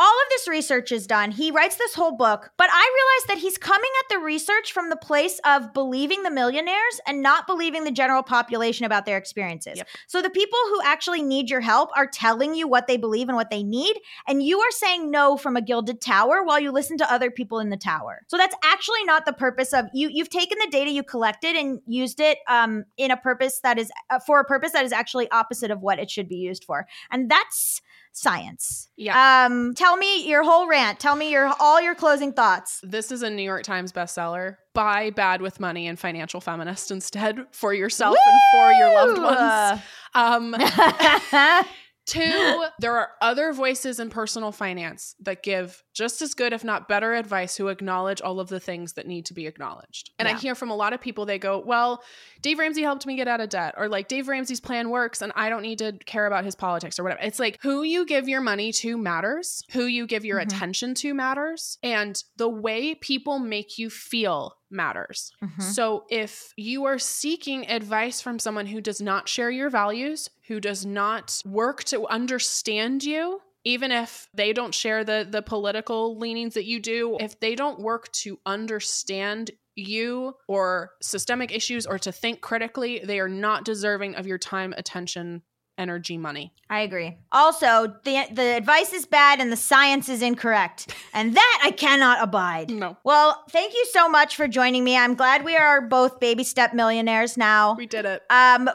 all of this research is done. He writes this whole book, but I realized that he's coming at the research from the place of believing the millionaires and not believing the general population about their experiences. Yep. So the people who actually need your help are telling you what they believe and what they need, and you are saying no from a gilded tower while you listen to other people in the tower. So that's actually not the purpose of you. You've taken the data you collected and used it um, in a purpose that is uh, for a purpose that is actually opposite of what it should be used for, and that's science. Yeah. Um, tell me your whole rant. Tell me your all your closing thoughts. This is a New York Times bestseller. Buy Bad with Money and Financial Feminist <laughs> instead for yourself and for your loved ones. <laughs> Um, <laughs> two, <gasps> there are other voices in personal finance that give just as good, if not better, advice who acknowledge all of the things that need to be acknowledged. And I hear from a lot of people, they go, Well, Dave Ramsey helped me get out of debt, or like Dave Ramsey's plan works and I don't need to care about his politics or whatever. It's like who you give your money to matters, who you give your Mhm. attention to matters, and the way people make you feel matters. Mhm. So if you are seeking advice from someone who does not share your values, who does not work to understand you, even if they don't share the the political leanings that you do, if they don't work to understand you or systemic issues or to think critically, they are not deserving of your time, attention, energy, money. I agree. Also, the the advice is bad and the science is incorrect, <laughs> and that I cannot abide. No. Well, thank you so much for joining me. I'm glad we are both baby step millionaires now. We did it. Um,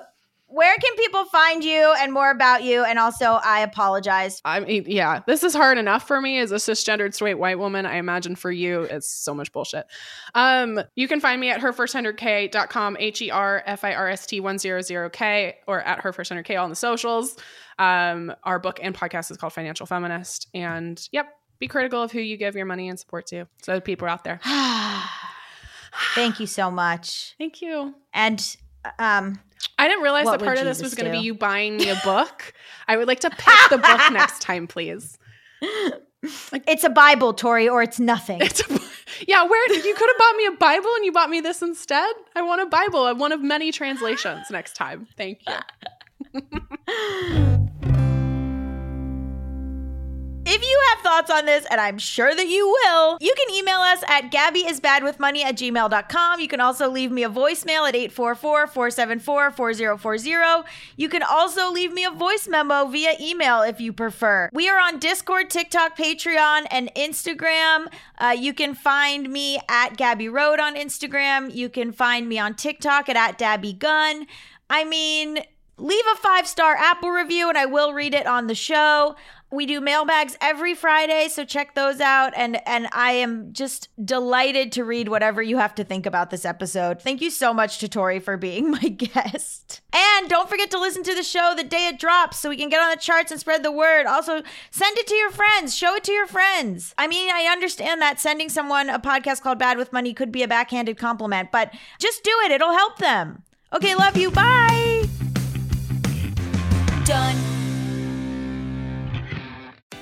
where can people find you and more about you? And also, I apologize. I mean, yeah, this is hard enough for me as a cisgendered straight white woman. I imagine for you, it's so much bullshit. Um, you can find me at herfirst100k.com, H E R F I R S T 100k, or at herfirst100k on the socials. Um, our book and podcast is called Financial Feminist. And yep, be critical of who you give your money and support to. So people are out there. <sighs> Thank you so much. Thank you. And um, I didn't realize that part of this Jesus was going to be you buying me a book. I would like to pick the book <laughs> next time, please. it's a Bible, Tori, or it's nothing. It's a, yeah, where you could have bought me a Bible and you bought me this instead. I want a Bible, one of many translations next time. Thank you. <laughs> If you have thoughts on this, and I'm sure that you will, you can email us at gabyisbadwithmoney at gmail.com. You can also leave me a voicemail at 844-474-4040. You can also leave me a voice memo via email if you prefer. We are on Discord, TikTok, Patreon, and Instagram. Uh, you can find me at Gabby Road on Instagram. You can find me on TikTok at, at Dabby Gun. I mean, leave a five star Apple review and I will read it on the show. We do mailbags every Friday, so check those out. And and I am just delighted to read whatever you have to think about this episode. Thank you so much to Tori for being <laughs> my guest. And don't forget to listen to the show the day it drops so we can get on the charts and spread the word. Also, send it to your friends, show it to your friends. I mean, I understand that sending someone a podcast called Bad with Money could be a backhanded compliment, but just do it. It'll help them. Okay, love you. Bye. Done.